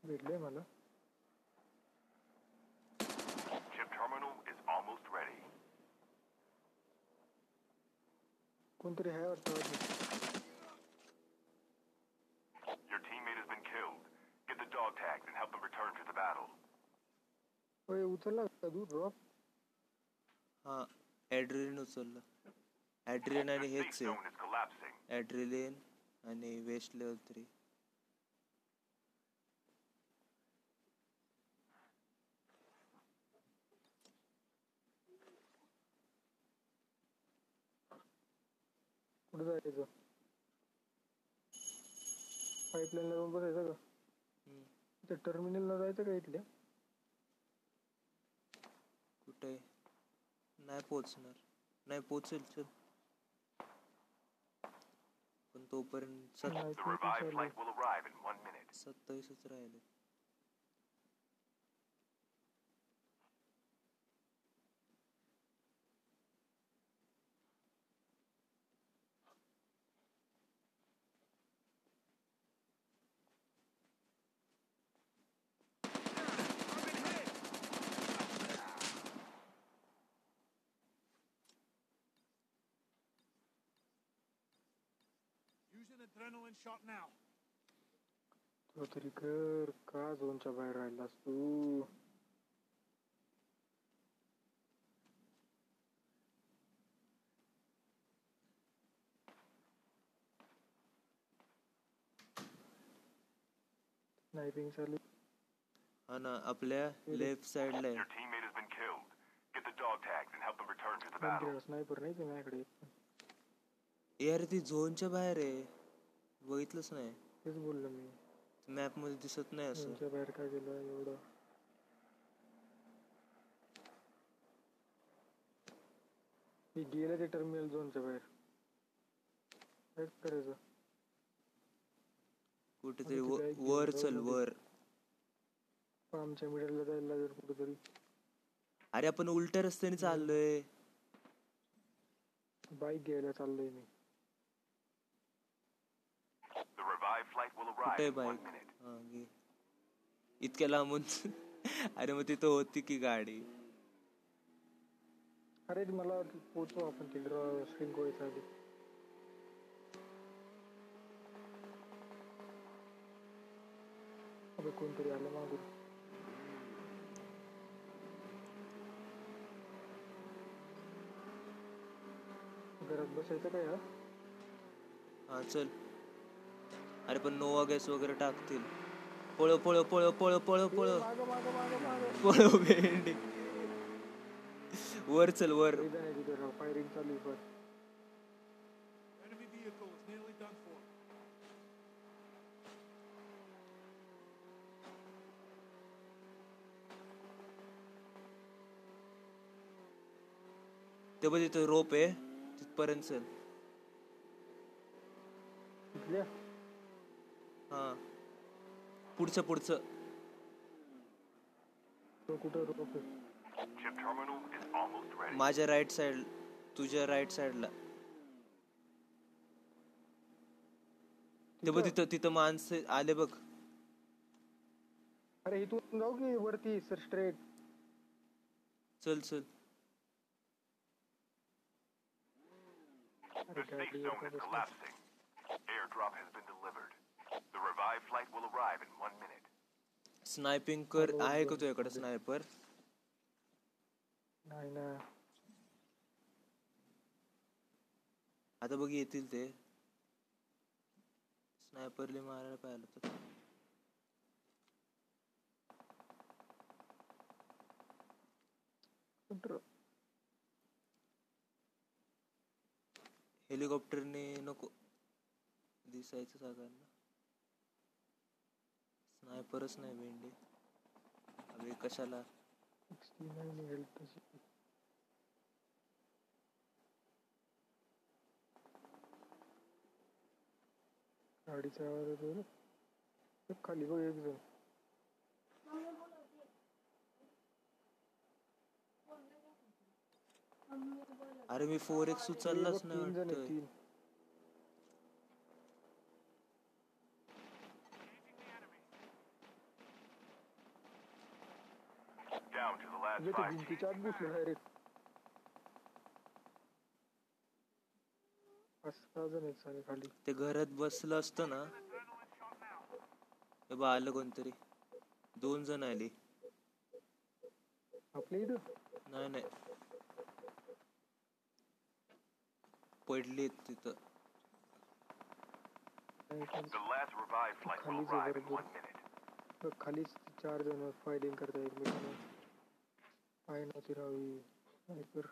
them return to the battle. होय उचलला का तू ड्रॉप हा ॲड्रिलिन उचललं ॲड्रिलिन आणि Your safe हेच zone आहे is collapsing. ॲड्रिलिन आणि वेस्ट लेवल थ्री कुठे जायचं पाईपलाईनला जाऊन बसायचं का. त्या टर्मिनलला जायचं का इथल्या? कुठे? नाही पोचणार. नाही पोचेल चल. पण तोपर्यंत सत नाही The पण revived चालेल. flight will arrive in one minute. सत्तावीसच राहिले Use an adrenaline shot now. तो तरी कर का झोनच्या बाहेर राहिलास तू स्नायपिंग चालू हा ना आपल्या लेफ्ट साइडला Your आहे teammate has been killed. Get the dog tags and help them return to the battle. Sniper नाही ते माझ्याकडे यार ती झोनच्या बाहेर आहे बघितलंच नाही. तेच बोललो मी. मॅपमध्ये दिसत नाही असं. झोनच्या बाहेर काय गेलं एवढं? हे गेलं ते टर्मिनल झोनच्या बाहेर. काय करायचं. कुठेतरी व- वर चल वर. आमच्या मिडलला जायला लागेल कुठेतरी. अरे आपण उलट्या रस्त्याने चाललोय. बाईक घ्यायला चाललोय मी. कुठे in one बाईक इतक्या लांबून अरे मग तिथं होती की गाडी अरे मला पोचव आपण तिकडं स्क्रीन कोळीचा आधी अबे कोणतरी आलं मागून घरात बसायचं काय हा चल अरे पण नोवा गॅस वगैरे टाकतील. पळ पळ पळ पळ पळ पळ मागं भेंडी. वर चल वर. लई फायरिंग चालू आहे पण ते बघ तिथं रोप आहे. तिथपर्यंत चल. Almost ready. माझ्या राईट साइड तुझ्या राईट साइडला ते बघ तिथं तिथं माणसं आले बघ अरे इथून जाऊ की वरती सर स्ट्रेट चल चल अरे The safe गाडी zone is बसली. collapsing. Airdrop has been delivered. The revived flight will arrive in one minute. स्नायपिंग कर आहे का तुझ्याकडे स्नायपर नाही ना आता बघ येतील ते. स्नायपरले मारायला पाहिलं तर? हेलिकॉप्टरने नको. दिसायचं सगळ्यांना. स्नायपरच नाही भेंडी. अबे कशाला? 69 हेल्थ तशी गाडीचा आवाज येतो ते खाली बघ एक जण. अरे मी फोर एक्स उचललाच नाही तीन जण आहेत, वाटतंय तीन Down to the last म्हणजे ते भिंतीच्या आत ते घरात बसलं असतं ना? हे बा आलं कोणतरी. दोन जण आली. आपल्या इथं? नाही नाही. पडली तिथं. नाही, खाली- आहे बरोबर. खालीच चार जण फायटिंग करताय एकमेकांना पाय नव्हती राहावी स्नायपर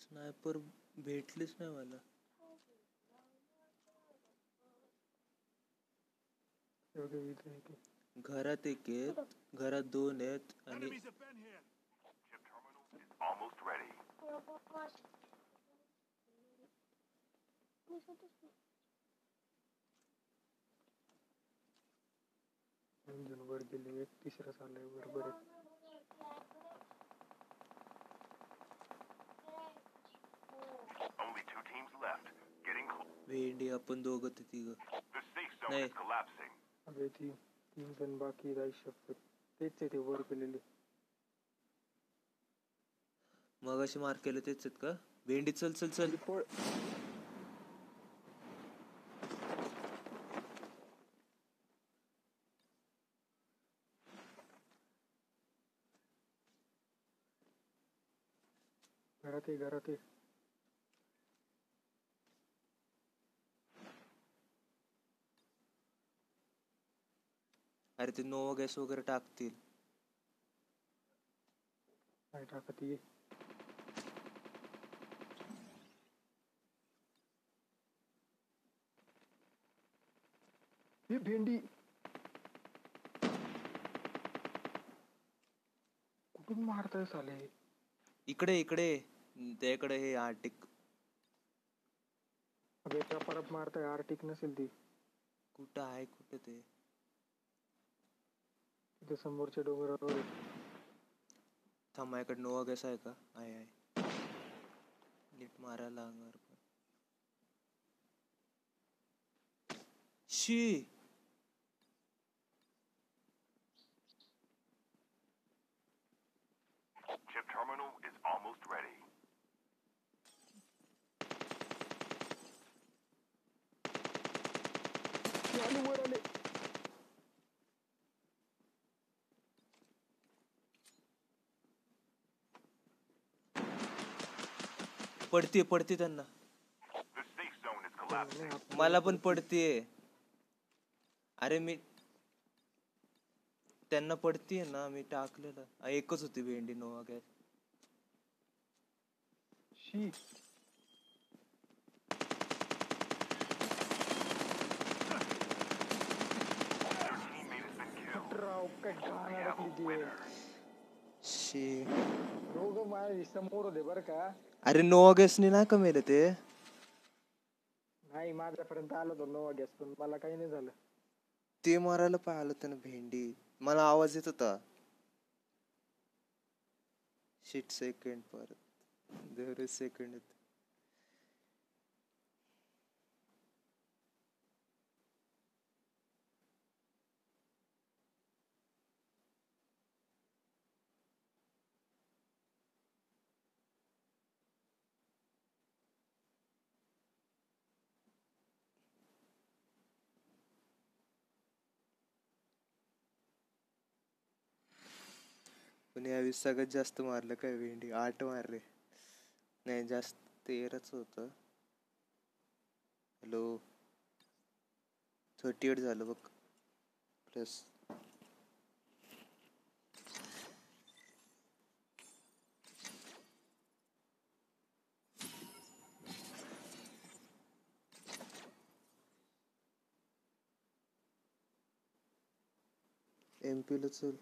स्नायपर भेटलीच नाही मला. एवढे इथं आहे की. घरात एक आहेत घरात दोन आहेत आणि almost ready. दोन जण वर गेले एक तिसरा चाललाय वर बरे Only two teams left. Getting close. भेंडी आपण दोघं ते तिघ The safe zone Hey. is collapsing. अबे ती तीन जण बाकी आहेत आयुष्यात तेच आहे ते वर गेलेले मग अशी मार्क केलं तेच आहेत का? भेंडी चल चल चल. पळ घरात आहे घरात आहे अरे ते नोवा गॅस वगैरे टाकतील. काय टाकत ये. ही भेंडी। कुठून मारताय साले इकडे इकडे. त्याकडे हे आर्टिक. अबे त्या परत मारताय. आर्टिक नसेल ती. कुठं आहे कुठं ते? तिथे समोरच्या डोंगरावर. थांब माझ्याकडे नोवा गॅस आहे का? आहे आहे. नीट मारायला अंगावर शी Chip terminal is almost ready. आले वर आले पडते पडते त्यांना. मला पण पडतीये. अरे मी त्यांना पडतीये ना मी टाकलेलं. एकच होती भेंडी नोवा गॅस शी Their teammate has been killed. राव काय घाण अडकली ती शी. दोघं माझ्यासमोर होते बरं का. अरे नोवा गॅसने नाही का मेलं ते? नाही माझ्यापर्यंत आलं होतं नवा गॅस पण मला काही नाही झालं. ते मारायला पाहिलं होतं ना भेंडी. मला आवाज येत होता. शिट सेकंड परत. दर सेकंड येत. पण यावेळी सगळ्यात जास्त मारलं काय भेंडी? आठ मारले. नाही जास्त तेराच होत. हॅलो? थर्टी एट झालं बघ. प्लस. एम पीला चल.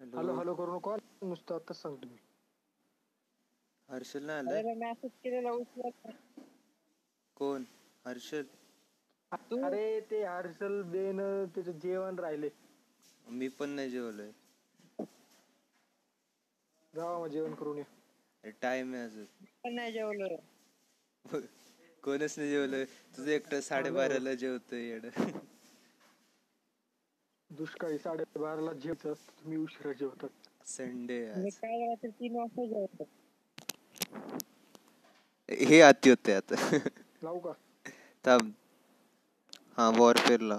हॅलो हॅलो करू नको. नुसतं आताच सांगतो मी हर्षल नाही आलाय? अरे मेसेज केलेला उचलत नाही. कोण? हर्षल? तू? अरे ते हर्षल बेन त्याचं जेवण राहिले. मी पण नाही जेवलोय. जावा मग जेवण करून ये. टाइम आहे अजून. पण नाही जेवलं कोणच नाही जेवलोय. तुझं एकटं साडेबाराला जेवतोय येड. दुष्काळी साडेबाराला जेवत तुम्ही उशिरा जेवतात. संडे मी काल रात्री तीन वाजता जेवतो हे अति होते आता. लावू का? थांब. हा वॉरफेअरला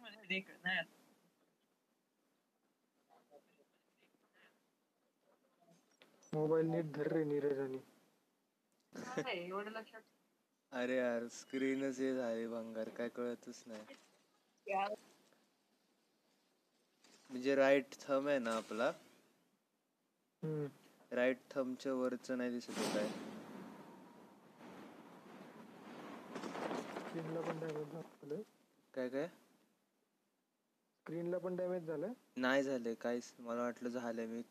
नाही मोबाईल नीट धर रे नीरजानी अरे यार स्क्रीनच हे झाले भंगार काय कळतच नाही. म्हणजे राईट थम आहे ना आपला? हम्म. राईट थमच्या वरच नाही दिसत आहे काय? स्क्रीनला पण डॅमेज झालं काय काय? स्क्रीनला पण डॅमेज झालं नाही झाले काहीच. मला वाटलं झालंय. मी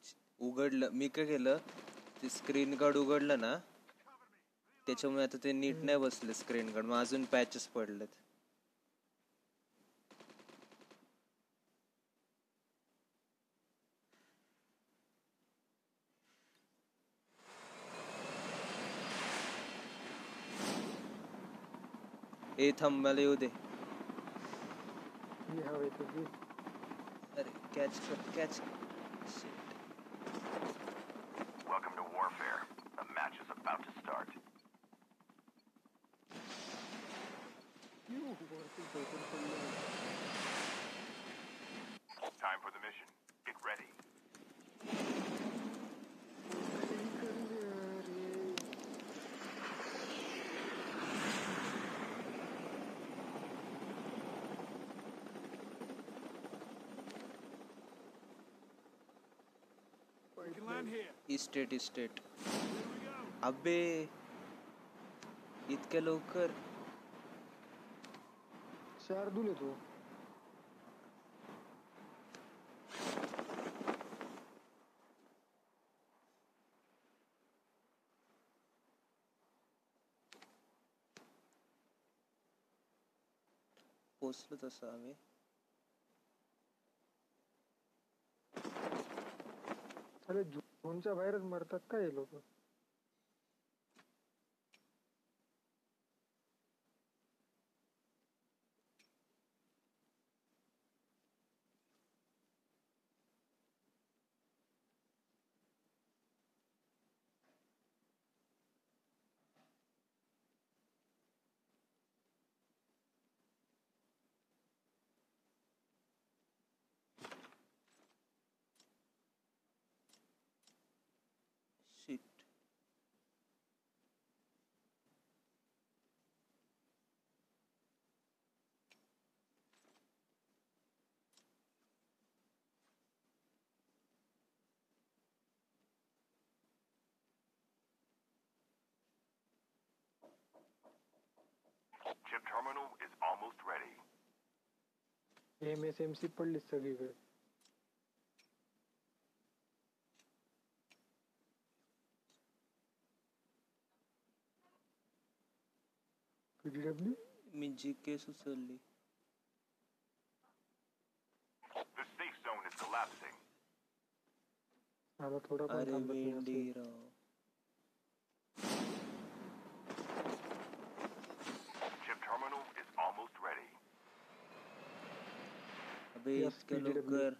उघडलं मी काय केलं ते स्क्रीन गार्ड उघडलं ना त्याच्यामुळे आता ते नीट नाही बसले स्क्रीन गार्ड मग अजून पॅचेस पडलेत. ए थांब मला येऊ दे. ही हवे तुझी अरे कॅच कर catch Welcome to Warfare. The match is about to start. Time for the mission. Get ready. We can land here. Estate estate Here we go. अबे इतक्या लवकर शार्दूल आहे तू पोचलो तसं आम्ही अरे झोनच्या बाहेरच मरतात का हे लोक? Almost ready. M S M C पडली सगळीकडे. पीडब्ल्यू मी जी केस उचलली The safe zone is collapsing. मला थोडा पण अरे थांबत नाही वेंडी राव. अबे PDW. लवकर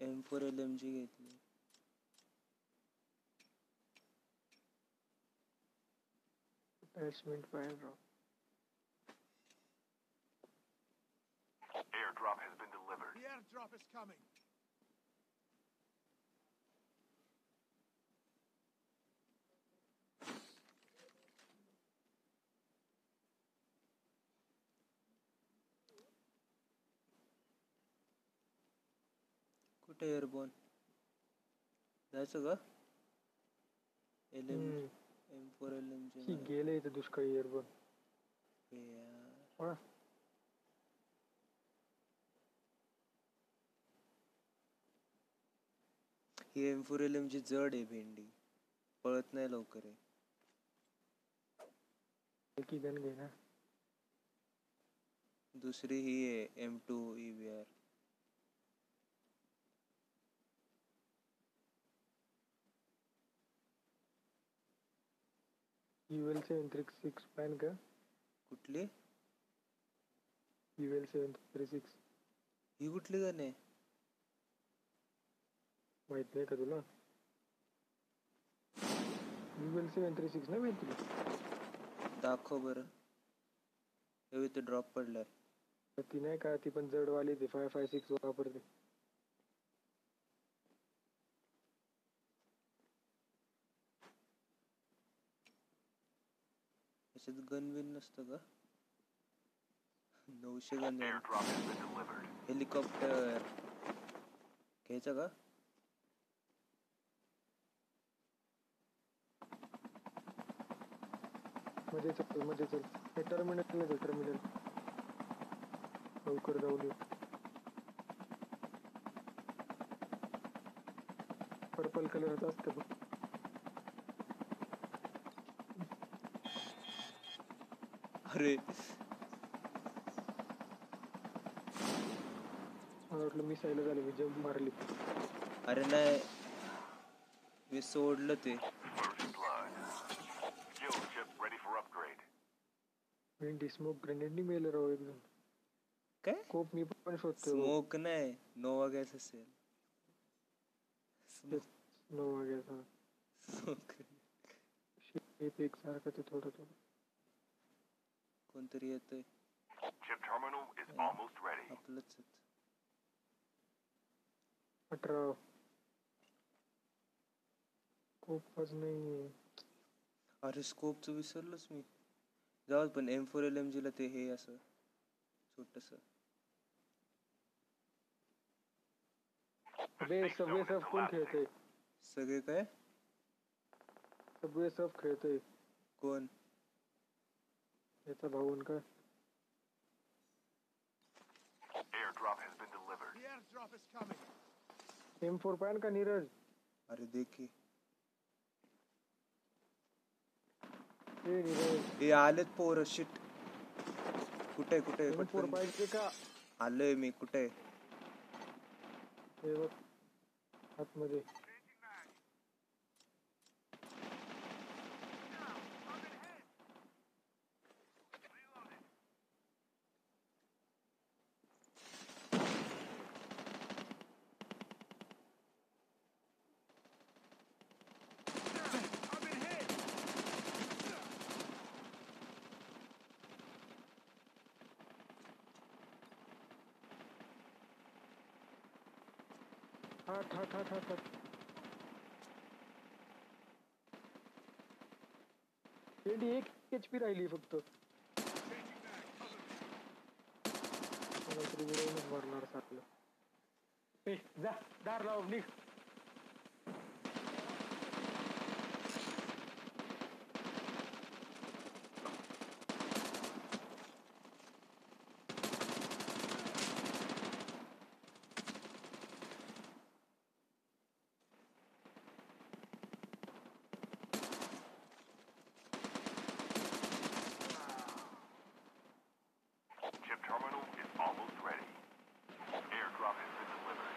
M four L M G घेतली अटॅचमेंट पाहिजे राव Airdrop has been delivered. The airdrop is coming. कुठे एअरबोन जायचं का एल एम हम्म. एम फोर एल एम ही जी गेले इथं दुष्काळी एअरबोन यार ही M four L M G जड आहे भेंडी पळत नाही लवकर आहे. एकी गन घे ना? दुसरी ही आहे M two E V R U L seven three six pan का? कुठली? युएल सेवन थ्री सिक्स ही कुठली गाणे आहे? माहीत नाही का तुला? युएल सेवन थ्री सिक्स नाही माहीत तुला दाखव बरं. हे इथे ड्रॉप पडलाय. ती नाही का ती पण जडवाली ती फाय फाय सिक्स वापरते. याच्यात गन बिन नसतं का? नऊशे गन. हेलिकॉप्टर घ्यायचं का? मध्ये चलमध्ये चल. हे टर्मिनल नाही टर्मिनल लवकर जाऊ दे. पर्पल कलरचं असतं बघ. अरे. वाटलं मिसाईल झालं मी जम्प मारली. अरे नाही. मी सोडलं ते. भेंडी स्मोक ग्रेनेड मेलं राव एकदम काय? कोप मी पण शोधतोय स्मोक नाही नोवा गॅस असेल नऊ वाग्याचा Smoke. शेप एक सारखं ते थोडं थोडं कोणतरी येतंय Chip terminal is almost ready. आपलंच आहेत. अठरा कोपच नाही अरे स्कोपचं विसरलोच मी जाऊ पण एम फोर एल एम जीला ते हे असं छोटस. बे सबवे सब कोण खेळतय? सगळे काय? सबवे सब खेळतय. कोण? याचा भाऊन का Airdrop has been delivered. The airdrop is coming. M four pan का नीरज? अरे देखी ए नीरज हे आलेत पोर शिट कुठे कुठे? पटकन. पाहिजे का? आलोय मी कुठे? आतमध्ये. हट हट हट हट हट भेंडी एक एच पी राहिली फक्त. मला तरी मारणार सारखं. ए जा दार लाव निघ Chip terminal is almost ready. Airdrop has been delivered.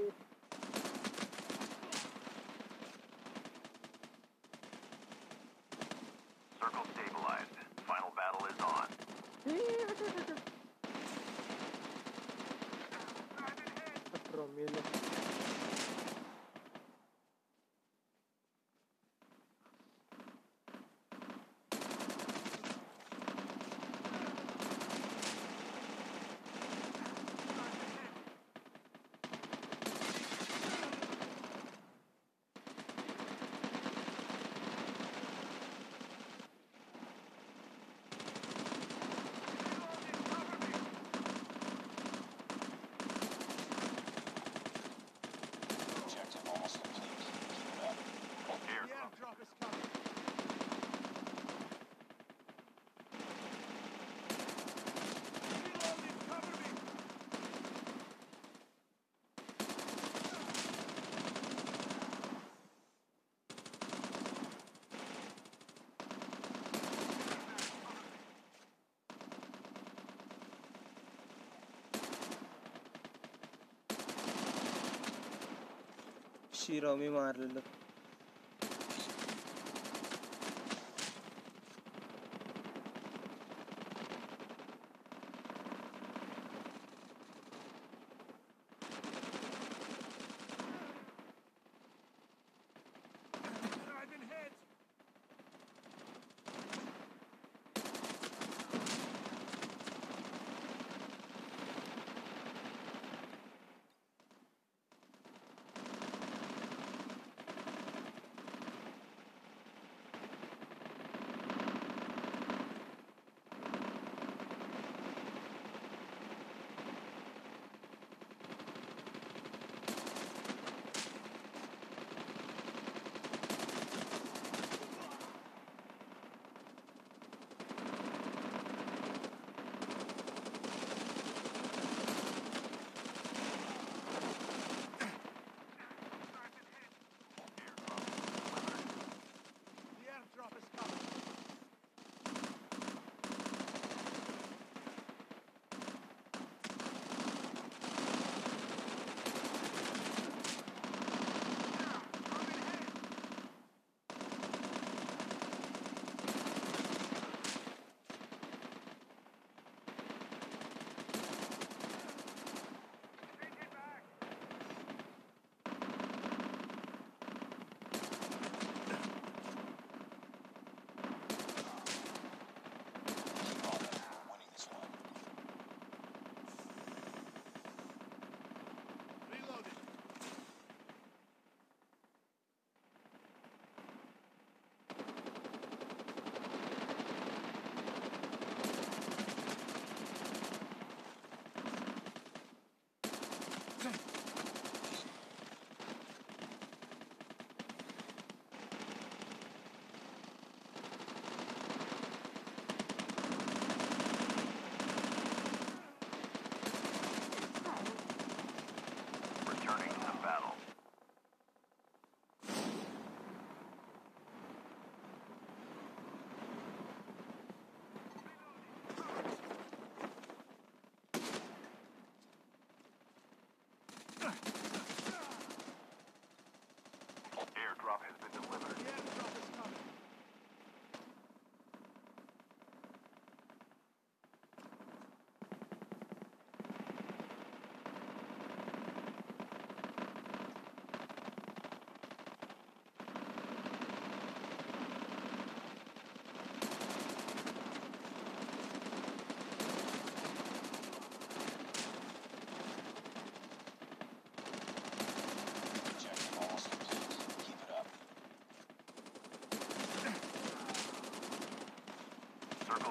Circle stabilized. Final battle is on. [laughs] Promille. शिरो मी मारलेलं.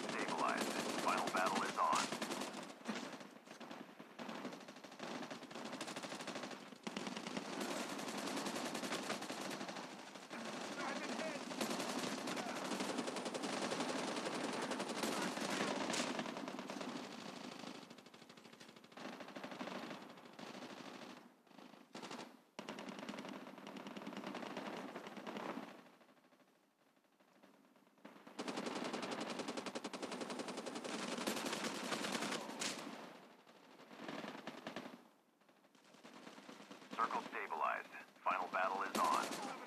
update. Circle stabilized. Final battle is on.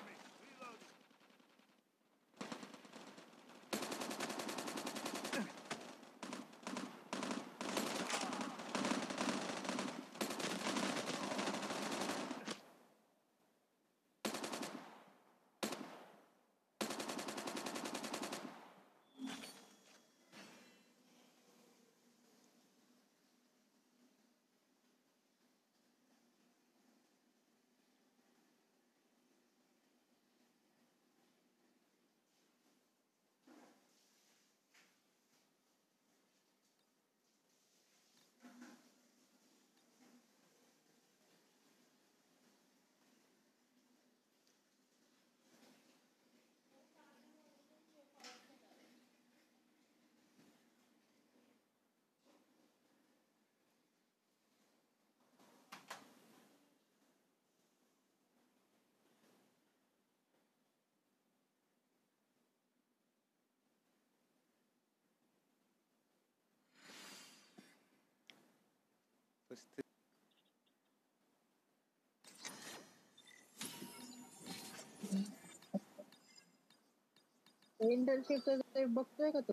इंटर्नशिपचं बघतोय का तू?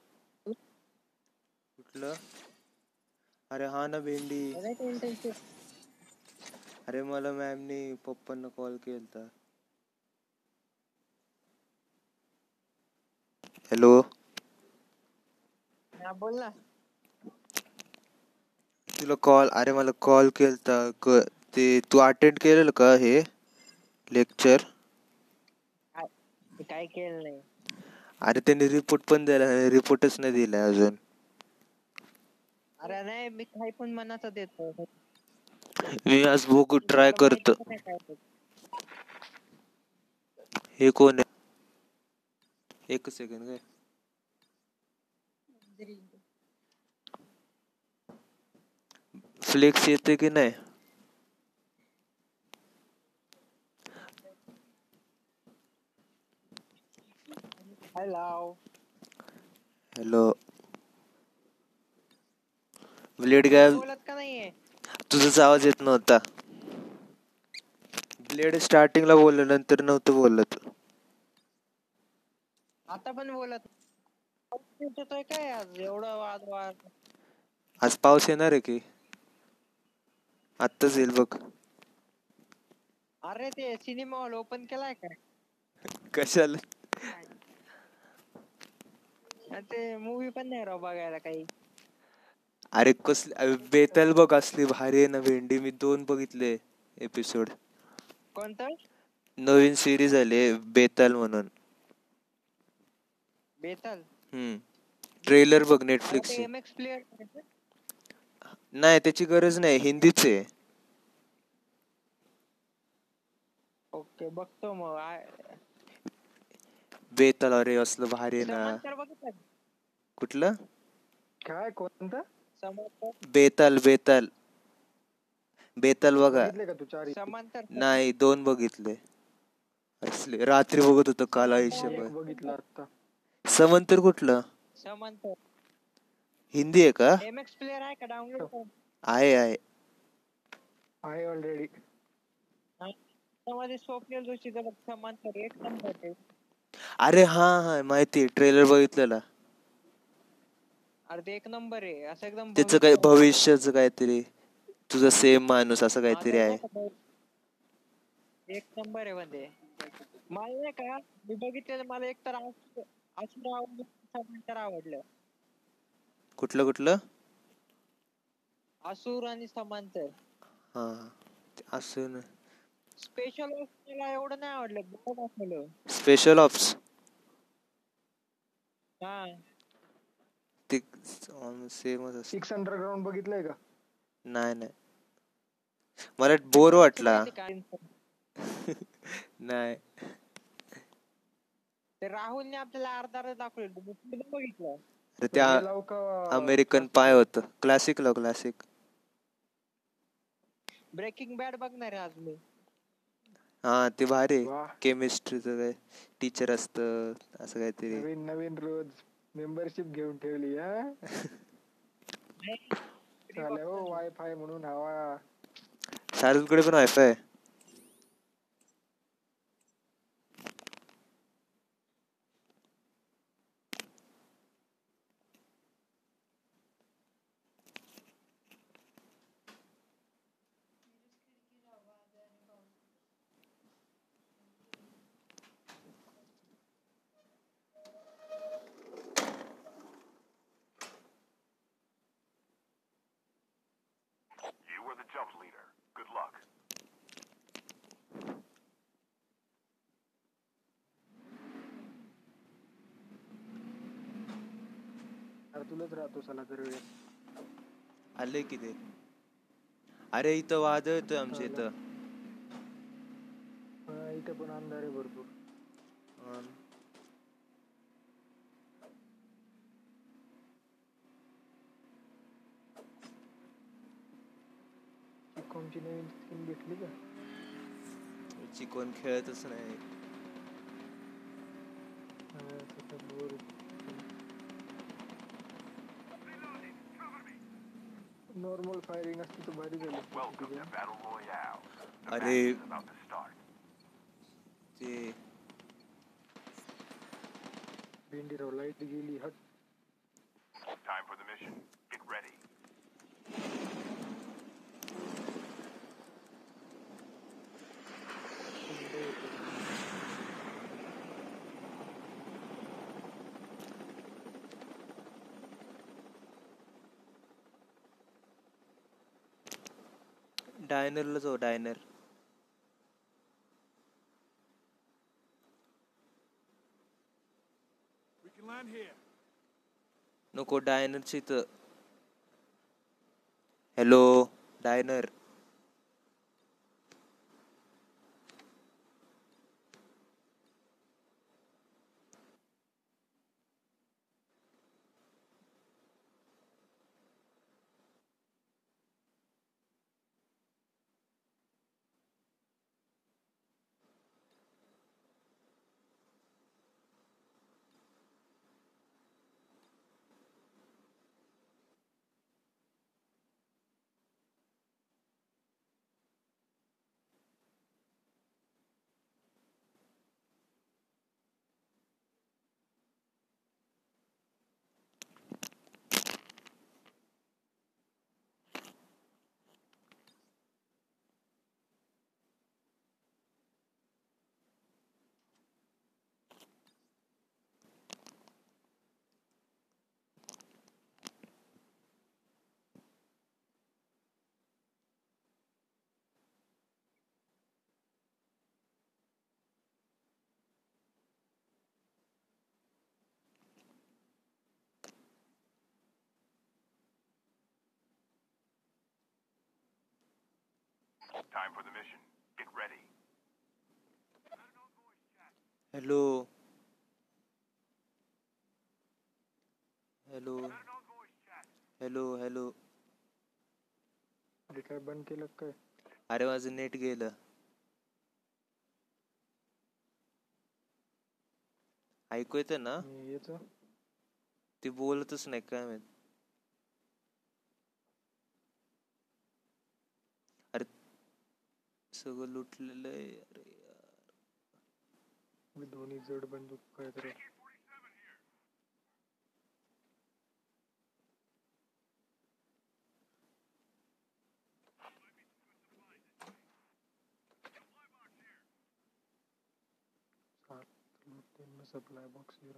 कुठलं? अरे हा ना भेंडी. इंटर्नशिप अरे मला मॅमनी पप्पांना कॉल केलता. हॅलो बोल ना. तुला कॉल अरे मला कॉल केलता क- ते तू अटेंड केलेलं का हे? लेक्चर काय केलं नाही. अरे त्यांनी रिपोर्ट पण दिला रिपोर्टच नाही दिला अजून. अरे नाही मी काही पण मनाचा देतो. मी आज बघू ट्राय करतो. हे कोण आहे? एक सेकंड काय फ्लेक्स येते की नाही? हॅलो हॅलो ब्लेड नाहीये? तुझाच आवाज येत नव्हता. ब्लेड स्टार्टिंगला बोललं नंतर नव्हतं बोलत. आता पण बोलत. काय आज? एवढं वाद वाद आज पाऊस येणार आहे की? आत्ताच येईल बघ. अरे ते सिनेमा हॉल ओपन केलाय का कशाला? ते मूवी पण नाही राव बघायला काही. अरे कसली बेताल बघ असली भारी आहे ना भेंडी मी दोन बघितले एपिसोड कोणतं? नवीन सिरीज आली बेताल म्हणून. बेताल? हम्म. ट्रेलर बघ नेटफ्लिक्स एम एक्स प्लेअर नाही त्याची गरज नाही हिंदीच आहे. ओके बघतो मग. बेताल अरे असलं भारी आहे ना. समांतर बघितलं का? कुठलं? काय कोणतं? समांतर बेताल बेताल. बेताल बघा. बघितले का तू चार समांतर नाही दोन बघितले. असले रात्री बघत होतो काल आयुष्यभर. एक बघितलं आता. समंतर कुठलं? समांतर. हिंदी आहे का? एम एक्स प्लेअर आहे का? डाउनलोड आहे आहे. आहे ऑलरेडी त्यामध्ये स्वप्नील जोशीचं बघ समांतर एक नंबर आहे. अरे हा हा माहिती ट्रेलर बघितलेला. अरे ते एक नंबर आहे. असं एकदम त्याचं काय भविष्य- भविष्याचं काहीतरी. तुझा सेम माणूस असं काहीतरी आहे. एक नंबर आहे म्हणजे मला नाही का मी बघितलेलं मला एक तर आसुर आवडलं. कुठलं कुठलं? आसूर आणि समांतर. हा ते असं स्पेशल मला एवढं नाही आवडलं बरं दाखवलं स्पेशल ऑप्स हा. ते सेमच असत. सिक्स अंडरग्राऊंड बघितलंय का? नाही नाही. मला बोर वाटला? [laughs] नाही. ते राहुलने आपल्याला अर्धा अर्धा दाखवलं बघितलं. अरे त्या अमेरिकन पाय होत. क्लासिक लो क्लासिक ब्रेकिंग बॅड बघणार आहे आज मी. हा ते भारी केमिस्ट्रीचं काय टीचर असत असं काहीतरी. नवीन नवीन रोज मेंबरशिप घेऊन ठेवली हा? [laughs] चालेल हो वायफाय म्हणून हवा. शाहरुखकडे पण वायफाय अरे सला दर वेळेस आले की ते. अरे इथं वादळ येतोय आमच्या इथं. इथे पण अंधार आहे भरपूर. अन चिकॉमची नवीन स्किन भेटली का? चिकन खेळतच नाही. फायरिंग असती तर भारी झालं Welcome to Battle Royale. The अरे match is about to start. ते भेंडीराव लाइट गेली हट Time for the mission. Get ready. डायनरला जाऊ डायनर. नको डायनरची इथं. Hello diner. Time for the mission. Get ready. Hello hello hello hello काय बंद केलं का काय? अरे माझं नेट गेलं. ऐकू येतं ना? याचं ते बोलतच नाही काय माहीत. सगळं लुटलेलं अरे जड बंदूक काय तर सप्लाय बॉक्स हिअर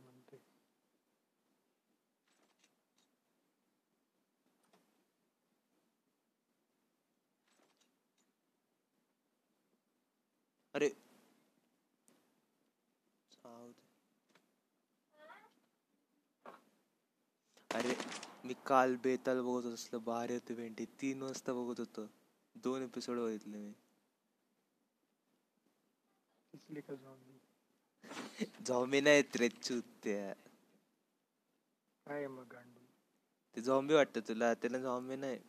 मी काल बेताल बघत होतो असलं भारी होते भेंडी तीन वाजता बघत होतो. दोन एपिसोड बघितले मी. झॉम्बी नाहीत रे चुत्या काय मग गांडू? ते झॉम्बी वाटतं तुला. त्याला झॉम्बी नाही.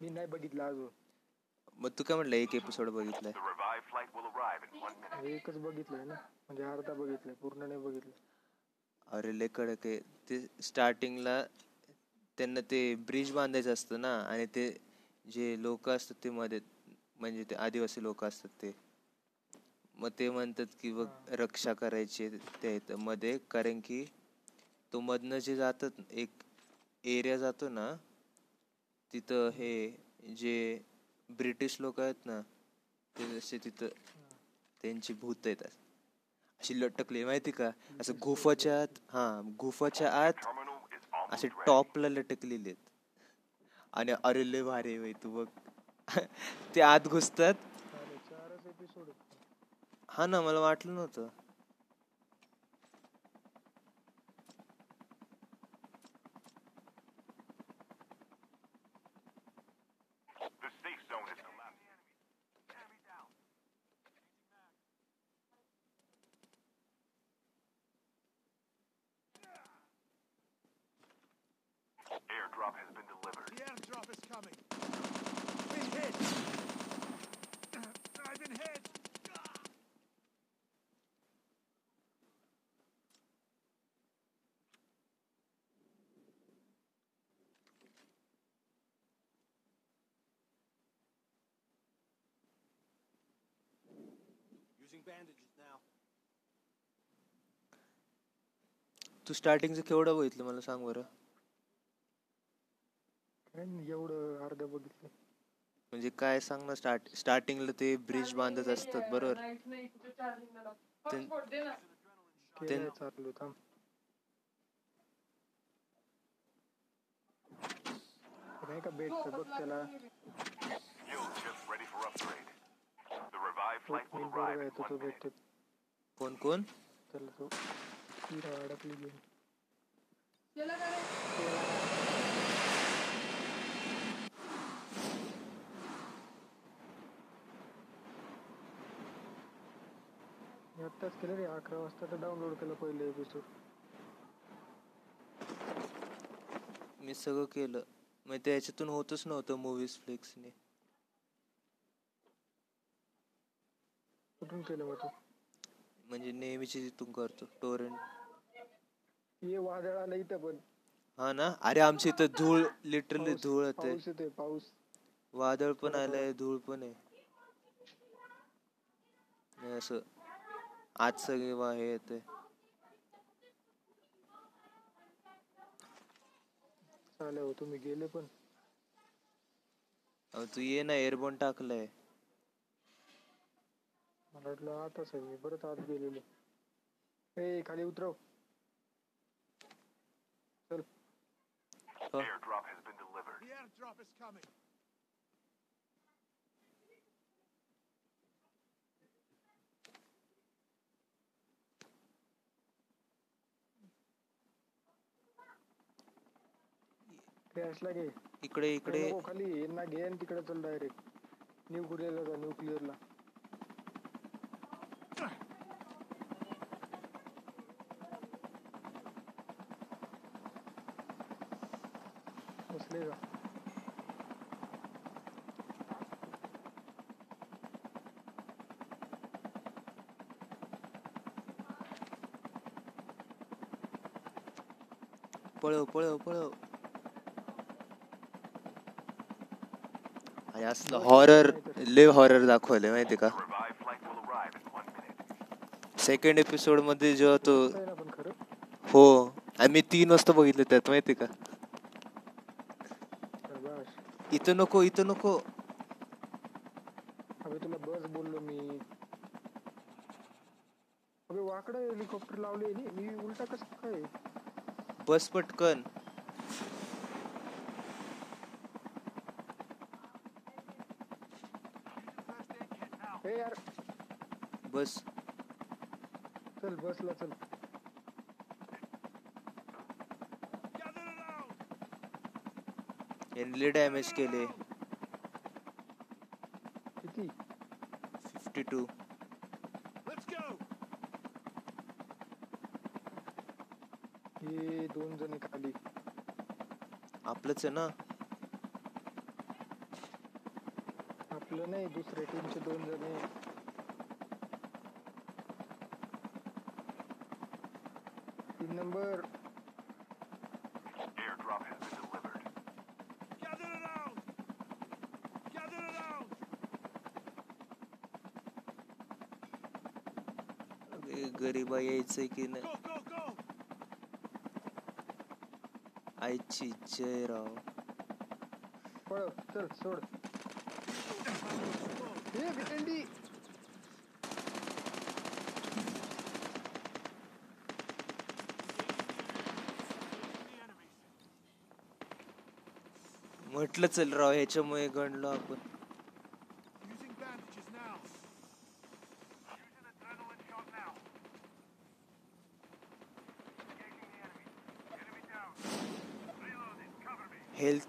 मी नाही बघितलं अजून. मग तू काय म्हटलं एक एपिसोड बघितलाय. एकच बघितलंय ना. म्हणजे अर्धा बघितलंय. पूर्ण नाही बघितलं. अरे लय कडक आहे. ते स्टार्टिंगला त्यांना ते ब्रिज बांधायचं असतं ना आणि ते जे लोक असतात ते मध्ये म्हणजे ते आदिवासी लोक असतात ते. मग ते म्हणतात की बघ रक्षा करायची इथं मध्ये कारण की तो मधनं जे जातात एक एरिया जातो ना तिथं हे जे ब्रिटिश लोक आहेत ना ते जसे तिथं त्यांची भूत आहेत. अशी लटकली माहिती का? असं गुफाच्या आत हा गुफाच्या आत असे. टॉपला लटकलेले आहेत. आणि अरे लय भारी तू बघ. [laughs] ते आत घुसतात. हा ना मला वाटलं नव्हतं airdrop has been delivered. The airdrop is coming. Been hit. I've been hit. Using bandages now. तू स्टार्टिंगचं केवढं बघितलं मला सांग बरं? काय नाही, एवढं अर्ध बघितलं. म्हणजे काय सांग ना स्टार्ट स्टार्टिंगला ते ब्रिज बांधत असतात बरोबर? चालू थांब. नाही का भेटतं बघ त्याला. Fuel chips ready for upgrade. The revived flight will will arrive बरोबर in येतो one तो minute. भेटतो कोण कोण? त्याला तो. हिरा अडकली गेम मी आत्ताच केलं रे अकरा वाजता तर डाउनलोड केलं पहिले एपिसोड मी सगळं केलं. मग त्याच्यातून होतच नव्हतं मूवीज फ्लिक्सने कुठून केलं मग तू? म्हणजे नेहमीची तिथून करतो टोरेंट ये वादळ आलं इथं पण. हा ना? अरे आमच्या इथं धूळ लिटरली धूळ येते पाऊस येतोय पाऊस. वादळ पण आलंय धूळ पण आहे. आणि असं. आज सगळे वा हे येते चालेल हो तुम्ही गेले पण. तू ये ना एअरबोन टाकलंय. मला वाटलं आहे मी परत आत गेलेलो. ए खाली उतरव. Airdrop has been delivered. The airdrop is coming. क्रॅशला घे इकडे इकडे नको खाली यांना घे आणि तिकडे चल डायरेक्ट न्यूक्लिअरला जा न्यूक्लिअरला बसले का पळव पळव पळव आणि असलं हॉरर लिव हॉरर दाखवले माहिती का. सेकंड एपिसोडमध्ये जेव्हा तो हो आणि मी तीन वाजता बघितलं त्यात माहिती का इथं नको इथं नको. अबे तुला बस बोललो मी. अबे वाकडं हेलिकॉप्टर लावले मी उलटा कसं काय? बस पटकन ए यार बस चल बसला चल Gather around. यांनी डॅमेज केले. किती? Fifty two. हे दोन जण आहे खाली. आपलंच आहे ना? आपलं नाही दुसऱ्या टीमचे दोन जण आहे तीन नंबर Airdrop has been delivered. Gather around. Gather around. अबे, गरीबा यायचंय की नाही. आईची जय राव पळ चल सोड. हे म्हटलं चल राव ह्याच्यामुळे गणलो आपण.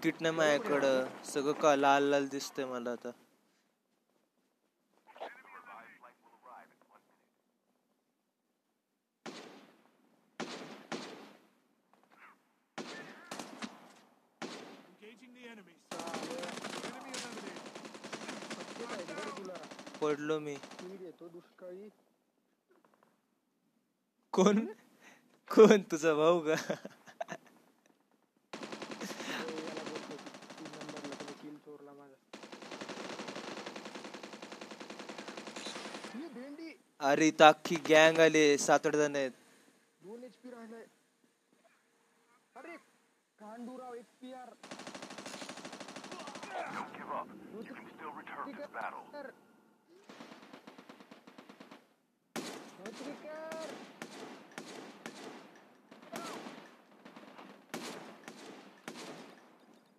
तिकीट नाही माझ्याकडं. सगळं का लाल लाल दिसतंय मला आता. पडलो मी. कोण? कोण? तुझा भाऊ का? अरे अख्खी गँग आले सात आठ जण आहेत. दोन एच पी राहिलाय. अरे गांडूराव एक P R Don't give up. You can still return to the battle.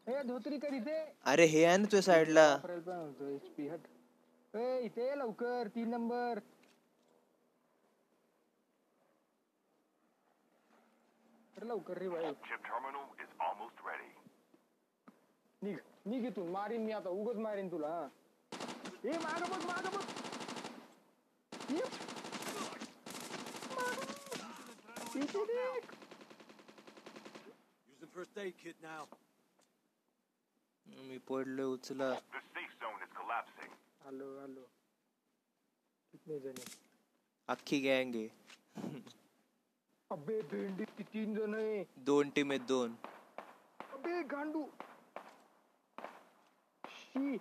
हे धोत्री कर इथे. अरे हे आहे ना तुझ्या साईडला एच पी हट. इथे लवकर तीन नंबर. लवकर रे भाई Chip terminal is almost ready. निघ निघ इथून मारीन मी आता उगच मारीन तुला हा. ए माग बघ माग बघ ये. मागं. इथे देख. Using first aid kit now. मी पडलोय उचला The safe zone is collapsing. आलो आलो कितने जण अख्खी गँग आहे अबे भेंडी ती तीन जण आहे? दोन टीम आहेत दोन. अबे गांडू. शी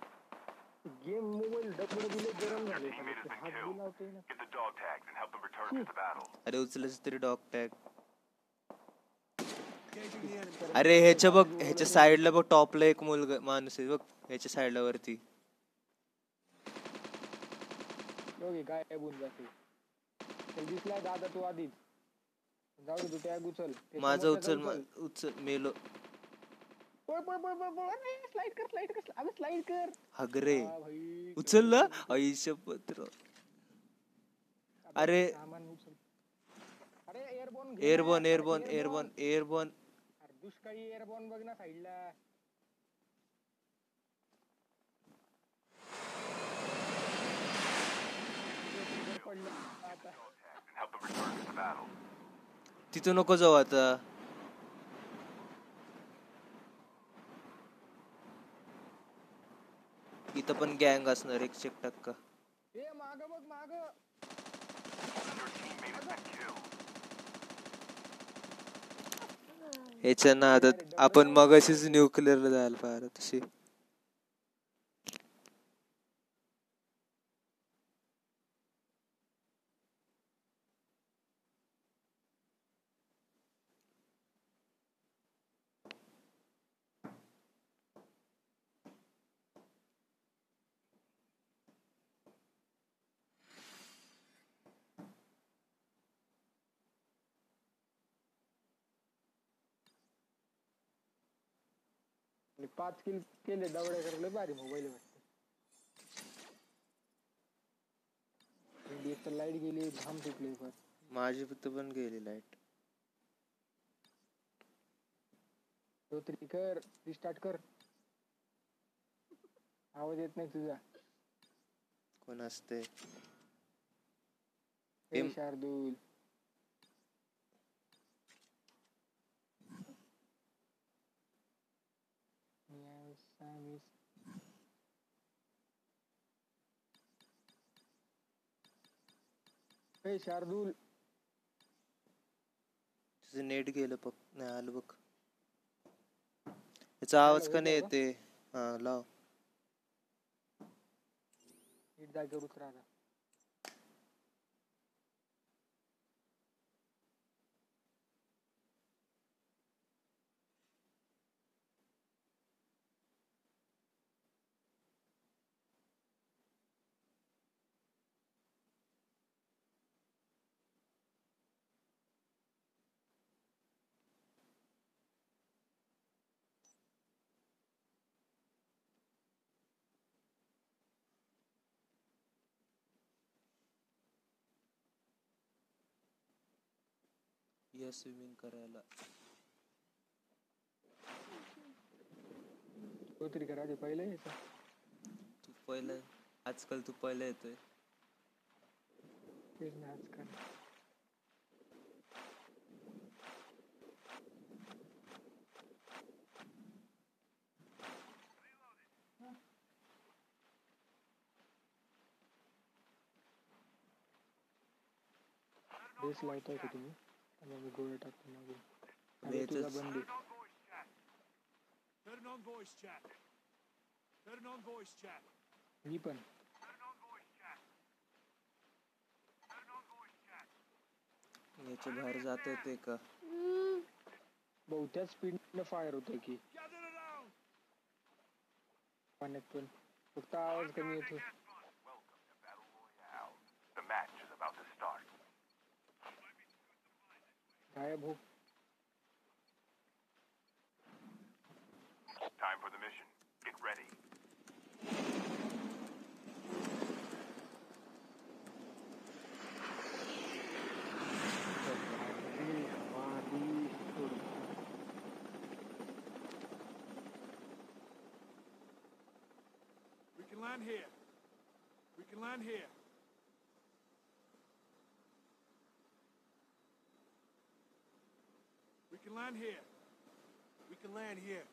गेम मोबाईल डबल दिले गरम झाले. Teammate has been हात killed. लावते ना. Get the dog tags and help them return to the battle. अरे उचलायचं तरी डॉग टॅग. अरे ह्याच्या बघ ह्याच्या साईडला बघ टॉपला एक मुलगा माणूस आहे बघ ह्याच्या साईडला वरती. दोघे गायब होऊन जाते त्याला दिसलाय दादा तू आधीच. जाऊ दे तू टॅग उचल. माझा उचल मा- उचल मेलो. पळ पळ पळ पळ पळ. अरे स्लाइड कर स्लाइड कर अबे स्लाइड कर. हगरे हा भाई उचलला अरे. सामान उचल. अरे airborne airborne airborne airborne airborne अरे दुष्काळी एअरबॉन बघ ना साईडला पडलं आता And help them return to the battle. तिथं नको जाऊ आता. इथं पण गँग असणार एकशे एक टक्का. killed. ह्याच्या नादात आपण मगाशीच न्यूक्लिअर जायला पाहिजे तशी. पाच किल केले दवड्या करले भारी मोबाईल भेंडी एक तर लाइट गेली घाम सुटले माझी फक्त पण गेली लाइट तो तरी कर रिस्टार्ट कर. आवाज येत नाही तुझा. कोण असते शार्दूल. Yes, Samis. ए शार्दूल. तुझं नेट गेलं बघ नाही आलं बघ. याचा आवाज का नाही येते? हा लाव. नीट जागेवर उतरा आता या स्विमिंग करायला. तो करा आधी पहिला येतो तू पहिलं आजकाल तू पहिला येतोय. तेच ना आजकाल. बेस लावताय का तुम्ही? आणि मी गोळ्या टाकतो आणि तुझा बंदी Turn on voice chat. Turn on voice chat. मी पण याच्या बाहेर जाता येते का बहुत्याच स्पीडने फायर होतोय की। Gather around. पाण्यात पण फक्त आवाज़ कमी येतो गायब हो Time for the mission. Get ready. We can land here. We can land here. Can land here. We can land here.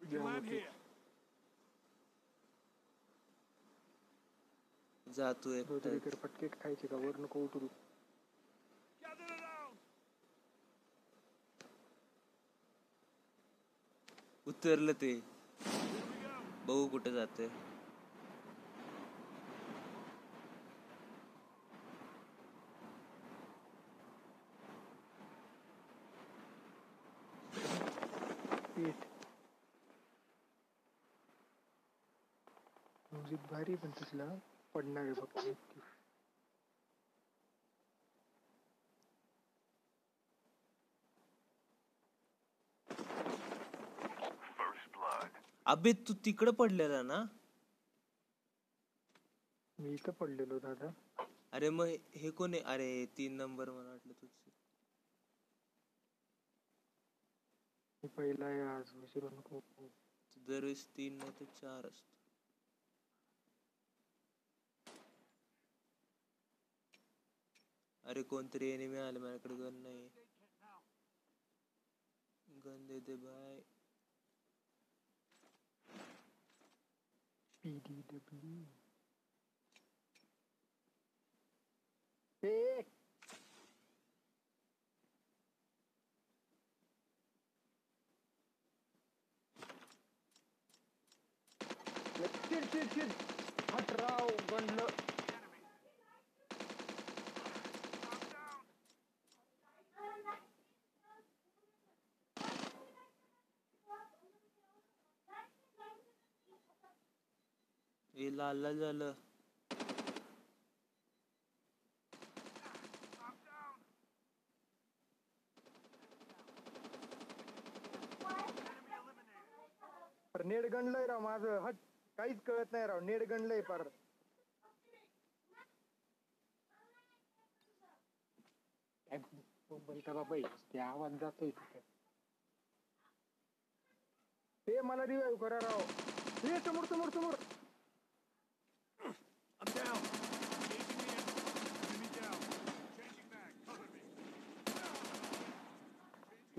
We can land here. जातो रोजरी एकटा तर फटके खायचे का वर नको उतरू. उतरलं ते. बघू कुठे जाते भारी पण तिथला पडणार आहे फक्त. अबे तू तिकडं पडलेला ना? मी इथं पडलेलो दादा. अरे मग हे कोण आहे? अरे तीन नंबर मला वाटलं तुझ. पहिला आहे आज विसरू नको दरवेळेस तीन नाही तर चार असतो. अरे कोणतरी एनिमी आले माझ्याकडे गन नाही. गन दे दे बाय पी हट राव गणलं हे लाल लाल झालं पर नेट गणलंय राव माझं. हट काहीच कळत नाही राव. नेट गणलंय पर. बाबा ते आवाज जातोय तिथे. ते मला रिवाईव्ह करा राव. हे समोर समोर समोर.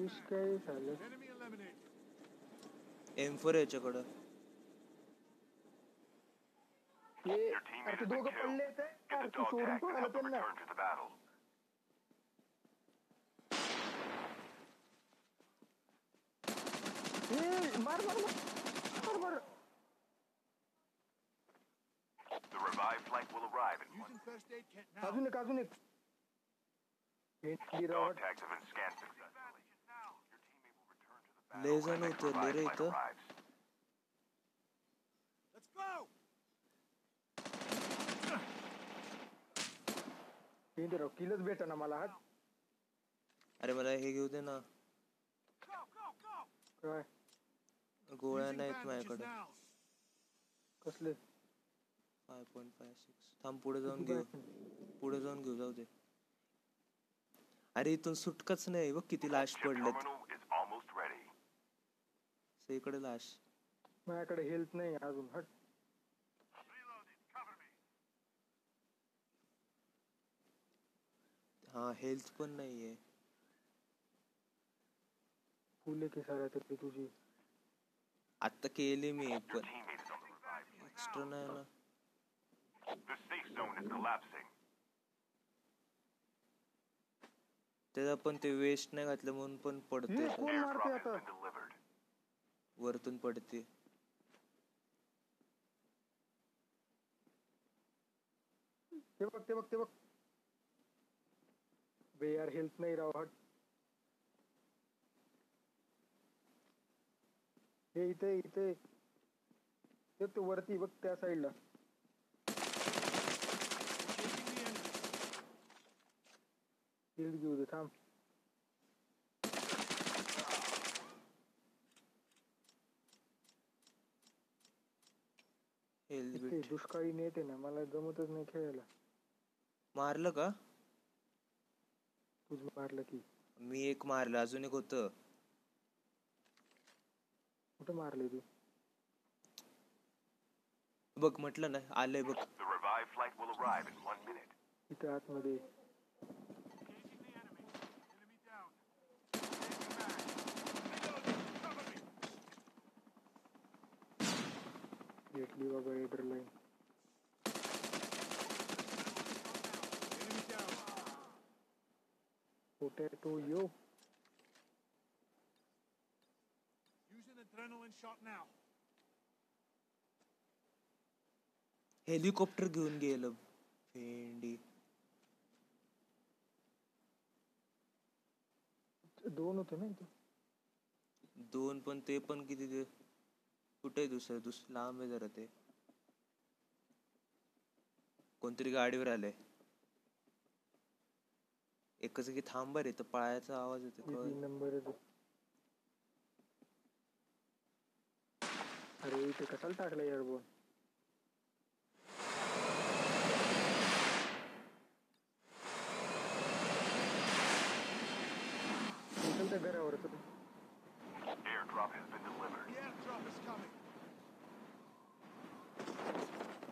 तुझ काय झालं. एम फोर याच्याकडं ते Your अरे ते दोघं. पडले ते अरे तू सोडून पळाला त्यांना. ए, मार मार मार मार मार The revived flight will arrive in one. Using first aid kit now. अजून एक अजून एक राव Dog tags have been scanned successfully. Your teammate will return to the battle लय जण उतरले रे इथं arrives. Let's go. भेट राव किलच भेटा ना मला हात अरे मला हे घेऊ दे ना. काय? गोळ्या नाहीत माझ्याकडे. कसले? फाय पॉईंट फाय सिक्स थांब पुढे जाऊन घेऊ? पुढे जाऊन घेऊ जाऊ दे. अरे इथून सुटकाच नाही. बघ किती लाश पडलेत. इकडे लाश. माझ्याकडे हेल्थ नाही अजून हट. हा हेल्थ पण नाहीये आहे. बोल की सर आता ते तुझी. आता केली मी पण त्याला पण ते वेस्ट नाही घातलं म्हणून पण पडतो वरतून पडते. ते बघ ते बघ ते बघ. वे यार हेल्थ नाही राव हट. हे इथे इथे. ते वरती बघ त्या साईडला Engaging घेऊ दे थांब. ते दुष्काळी नेते ना मला जमतच नाही खेळायला. मारलं का? तुझ मारलं की. मी एक मारलं अजून एक होतं. कुठं मारले तू? बघ म्हटलं ना आलंय बघ. The revived Jet बाबा adrenaline Potato yo. Helicopter घेऊन गेलं भेंडी। दोन होते ना दोन पण ते पण किती ते? कुठे दुसरं? दुस लांब आहे जरा ते. कोणतरी गाडीवर आलंय. एकच की थांबा रे तर पळायचा आवाज येतो नंबर अरे इथे कशाला टाकला एअरबोन त्या घरावर Airdrop has been delivered. The airdrop is coming.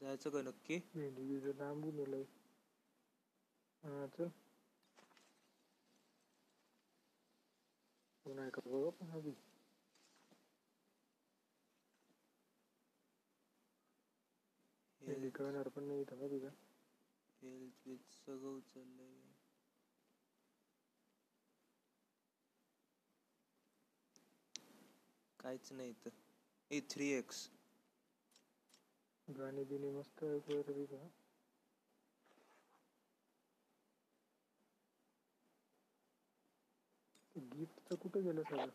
जायचं का नक्की भेंडी बिजं लांबून येलंय हा चल कोण आहे का बघा पण आधी भेंडी कळणार पण नाही इथं का सगळं उचललंय. काहीच नाही तर ए थ्री एक्स गाणी बिणी मस्त आहे का? गिफ्ट कुठे गेलं सगळं?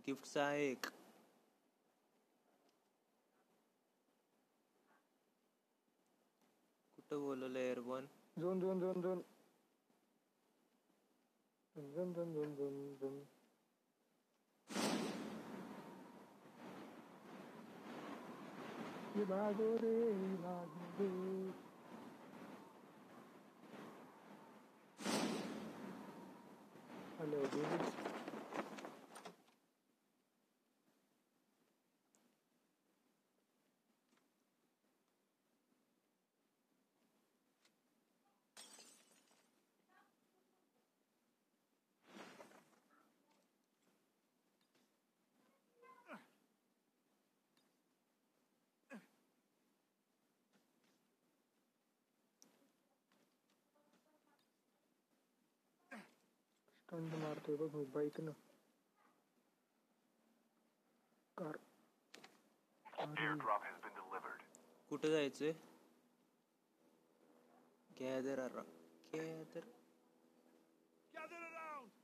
गिफ्टचा आहे एक. कुठं बोलवलं airborne zone zone zone zone zone zone zone zone zone ये भागो रे भागो रे हॅलो स्टंट मारतोय बघ मी बाईक न कार अरे Airdrop has been delivered. कुठं जायचंय? Gather gather Gather around.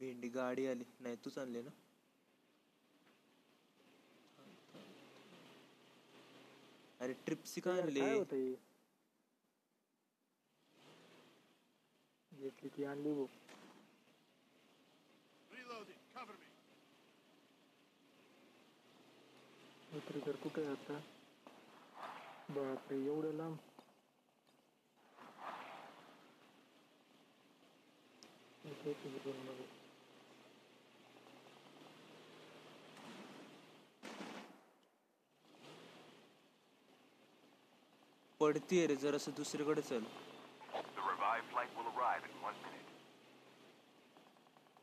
भेंडी गाडी आली। नाही तूच आणली ना? अरे ट्रिप्सी का आणली? घेतली ती आणली बघ। दुसरी तर कुठे आता? बापरे एवढं लांब. पडतीये रे जरासं दुसरीकडे चल.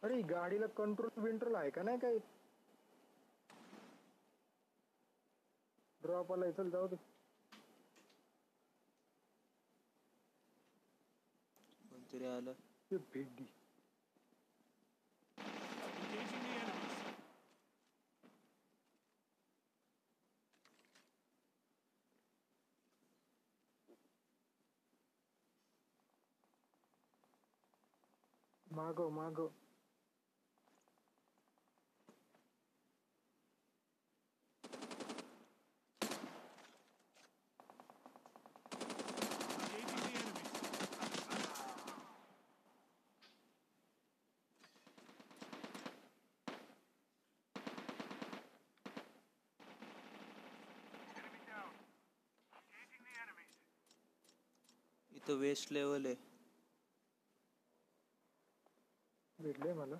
अरे गाडीला कंट्रोल विंट्रोल आहे का नाही काही? ड्रॉप आलाय चल जाऊ दे कोणतरी आलं ते भेंडी Engaging the इथं वेस्ट लेवल आहे भेटले मला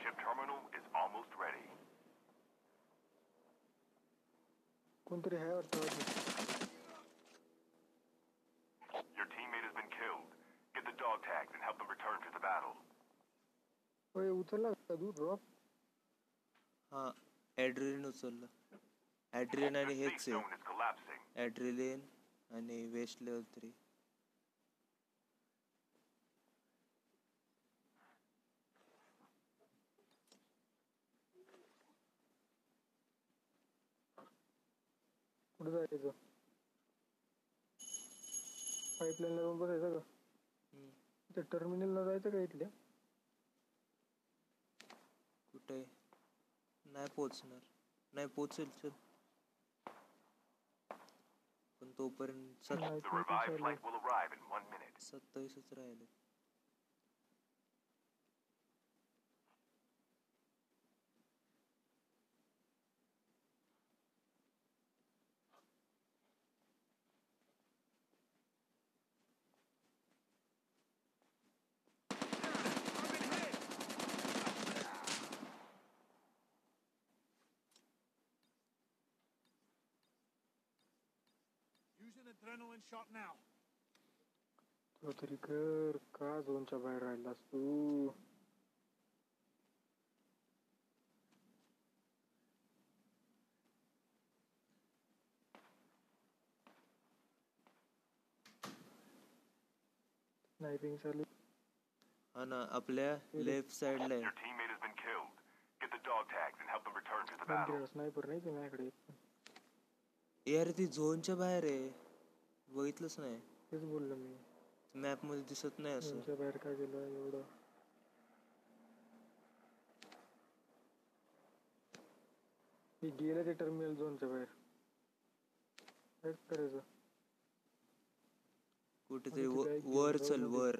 Chip terminal is almost ready. कोणतरी आहे वाटतं वाटलं. Your teammate has been killed. Get the dog tags and help them return to the battle. होय उचलला का तू ड्रॉप हा ॲड्रिलिन उचललं ॲड्रिलिन आणि हेच आहे. ॲड्रिलिन आणि वेस्ट लेवल थ्री. कुठे जायचं पाईपलाईनला जाऊन बसायचं का त्या टर्मिनलला जायचं का इथल्या? कुठे? नाही पोचणार. नाही पोचेल चल पण तोपर्यंत सत नाही The ते revived विचारलं. flight will arrive in one minute. सत्तावीसच राहिले adrenaline shot now. तो तरी कर का झोनच्या बाहेर राहिलास तू स्नायपिंग चालू हा ना आपल्या लेफ्ट साइडला Your आहे teammate has been killed. Get the dog tags and help them return to the battle. Sniper नाही ते माझ्याकडे यार ती झोनच्या बाहेर आहे बघितलंच नाही. तेच बोललो मी. मॅपमध्ये दिसत नाही असं. झोनच्या बाहेर काय गेलं एवढं? मी गेलं ते टर्मिनल झोनच्या बाहेर. काय करायचं कुठेतरी व- वर घेऊन चल जाऊ वर.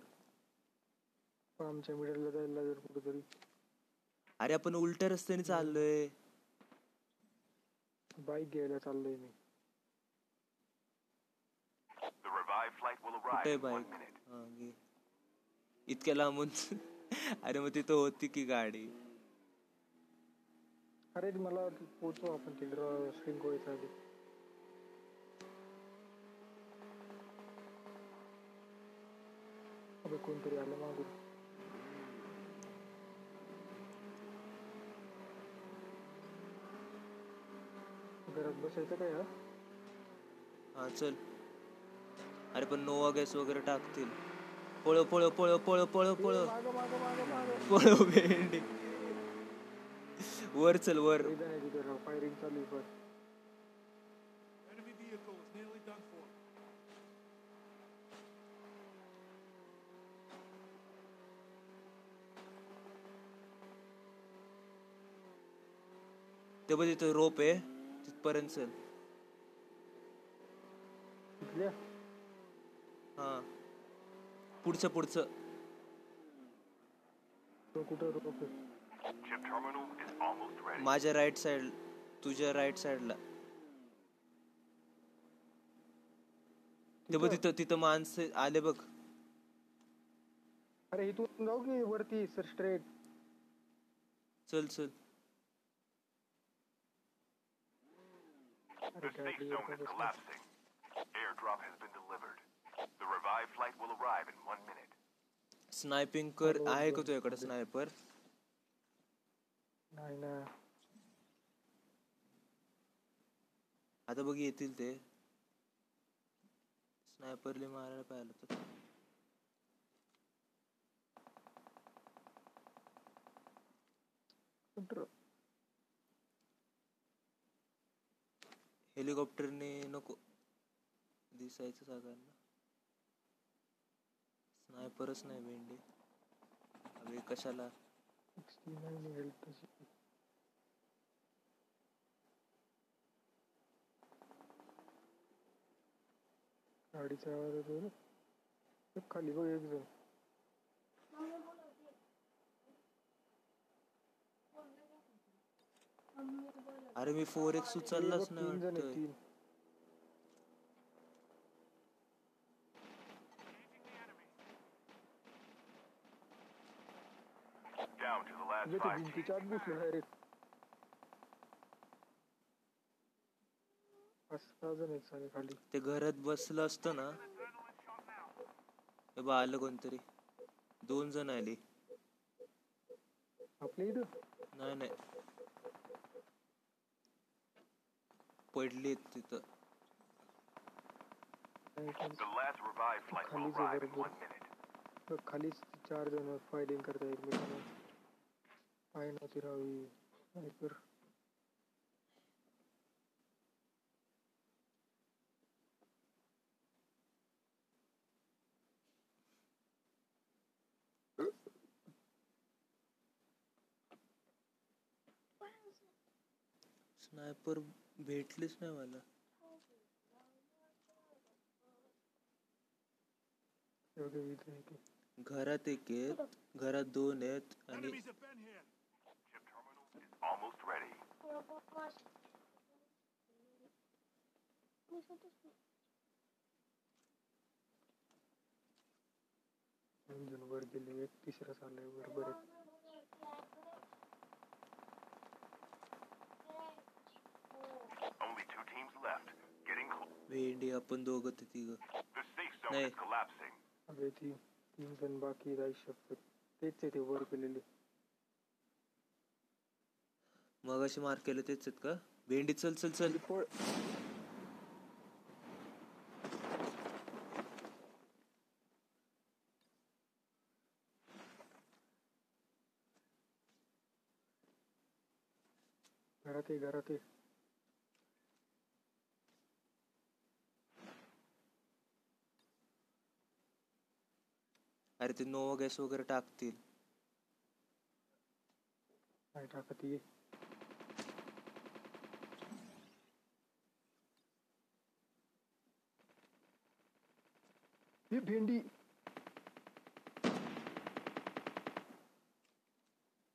आमच्या मिडलला जायला लागेल कुठेतरी. अरे आपण उलट्या रस्त्याने चाललोय. बाईक घ्यायला चाललोय मी The revived flight will arrive कुठे in one बाईक. हा इतक्या लांबून. [laughs] अरे मग तिथं होती की गाडी? अरे मला पोचव आपण तिकडं व्हायचं आधी अबे कोणतरी आलं मागून. घरात बसायचं काय हा? हा चल. अरे पण नोवा गॅस वगैरे टाकतील. पळो पळ पळ पळ पळ पळ पळ भेंडी. वर चल वर. फायरिंग चालू आहे ते बघ तिथं रोप आहे. तिथपर्यंत चल इथल्या हा पुढचं पुढचं तो कुठं रोप आहे Chip terminal is almost ready. माझ्या राईट साइड तुझ्या राईट साइडला ते बघ तिथं तिथं माणसं आले बघ अरे इथून जाऊ की वरती सर स्ट्रेट चल चल अरे The safe zone is collapsing. Airdrop has been delivered. The revived flight will arrive in one minute. स्नायपिंग कर आहे का तुझ्याकडे स्नायपर नाही ना आता बघ येतील ते. स्नायपरले मारायला पाहिलं तर? हेलिकॉप्टरने नको. दिसायचं सगळ्यांना. स्नायपरच नाही भेंडी. अबे कशाला? 69 हेल्थ तशी गाडीचा आवाज येतो खाली बघ एक जण. अरे मी फोर एक्स उचललाच नाही तीन जण आहेत, वाटतंय तीन Down to the last ते five teams. घरात बसलं असतं ना. हे बा आलं कोणतरी. दोन जण आली. आपल्या इथं? नाही नाही. पडली तिथं. नाही, खाली- The last revived flight will खालीच आहे arrive in बरोबर. one minute. बघ, खालीच चार जण फायटिंग करता एकमेकांना पाय नव्हती राहावी स्नायपर स्नायपर भेटलीच नाही मला एवढे इथे आहे ते. घरात एक आहेत घरात दोन आहेत आणि almost ready. दोन जण वर गेले एक तिसरा चाललाय वर बरं Only two teams left. Getting close. भेंडी आपण दोघं ते तिघ The safe zone Hey. is collapsing. अबे ती तीन जण बाकी आहेत आयुष्यात तेच आहे ते वर गेलेले मग अशी मार्क केलं तेच आहेत का? भेंडी चल चल चल. घरात आहे घरात आहे अरे ते नोवा गॅस वगैरे टाकतील. काय टाकत ये. ही भेंडी।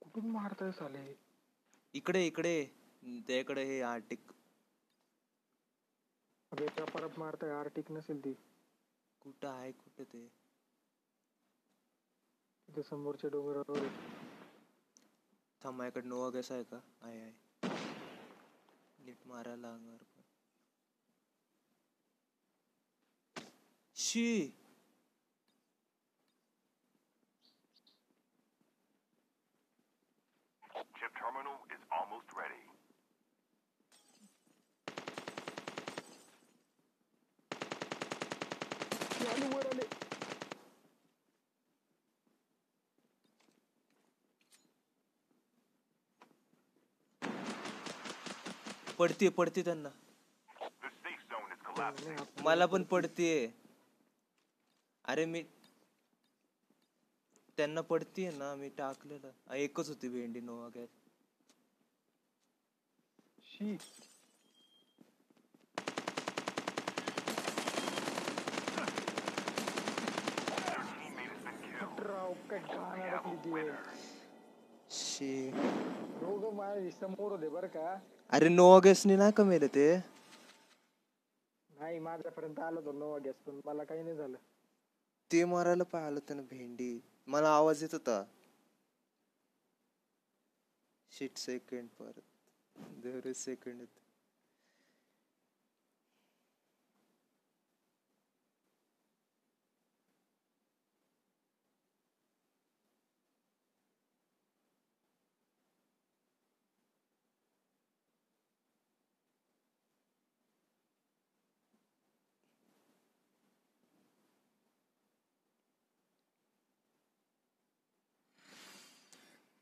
कुठून मारताय साले इकडे इकडे. त्याकडे हे आर्टिक. अबे त्या परत मारताय आर्टिक नसेल ती. कुठं आहे कुठं ते? तिथे समोरच्या डोंगरावर. थांब माझ्याकडे नोवा गॅस आहे का? आहे आहे. नीट मारायला अंगावर शी Chip terminal is almost ready. ते आले वर आले पडते पडते त्यांना. मला पण पडतीये अरे मी त्यांना पडतीये ना मी टाकलेलं. एकच होती भेंडी नोवा गॅस. शी Teammate has been killed. राव. शी. माझ्यासमोर होते बरं का. अरे नोवा गॅसने नाही का मेले ते? नाही माझ्यापर्यंत आलं होतं नवा गॅस पण मला काही नाही झालं. ते मारायला पाहिलं त्यानं भेंडी. मला आवाज येत होता. शिट सेकंड परत. दर सेकंड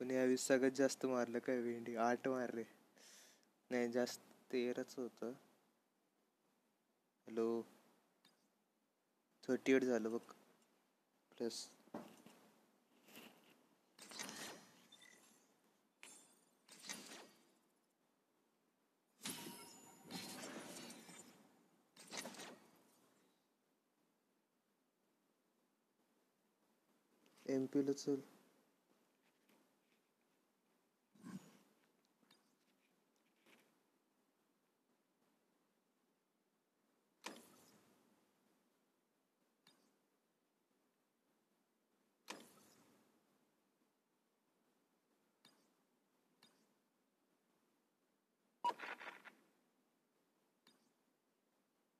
पण यावेळी सगळ्यात जास्त मारलं काय भेंडी? आठ मारले. नाही जास्त तेराच होतं. हॅलो थर्टी एट झालं बघ. प्लस एम पीला चल.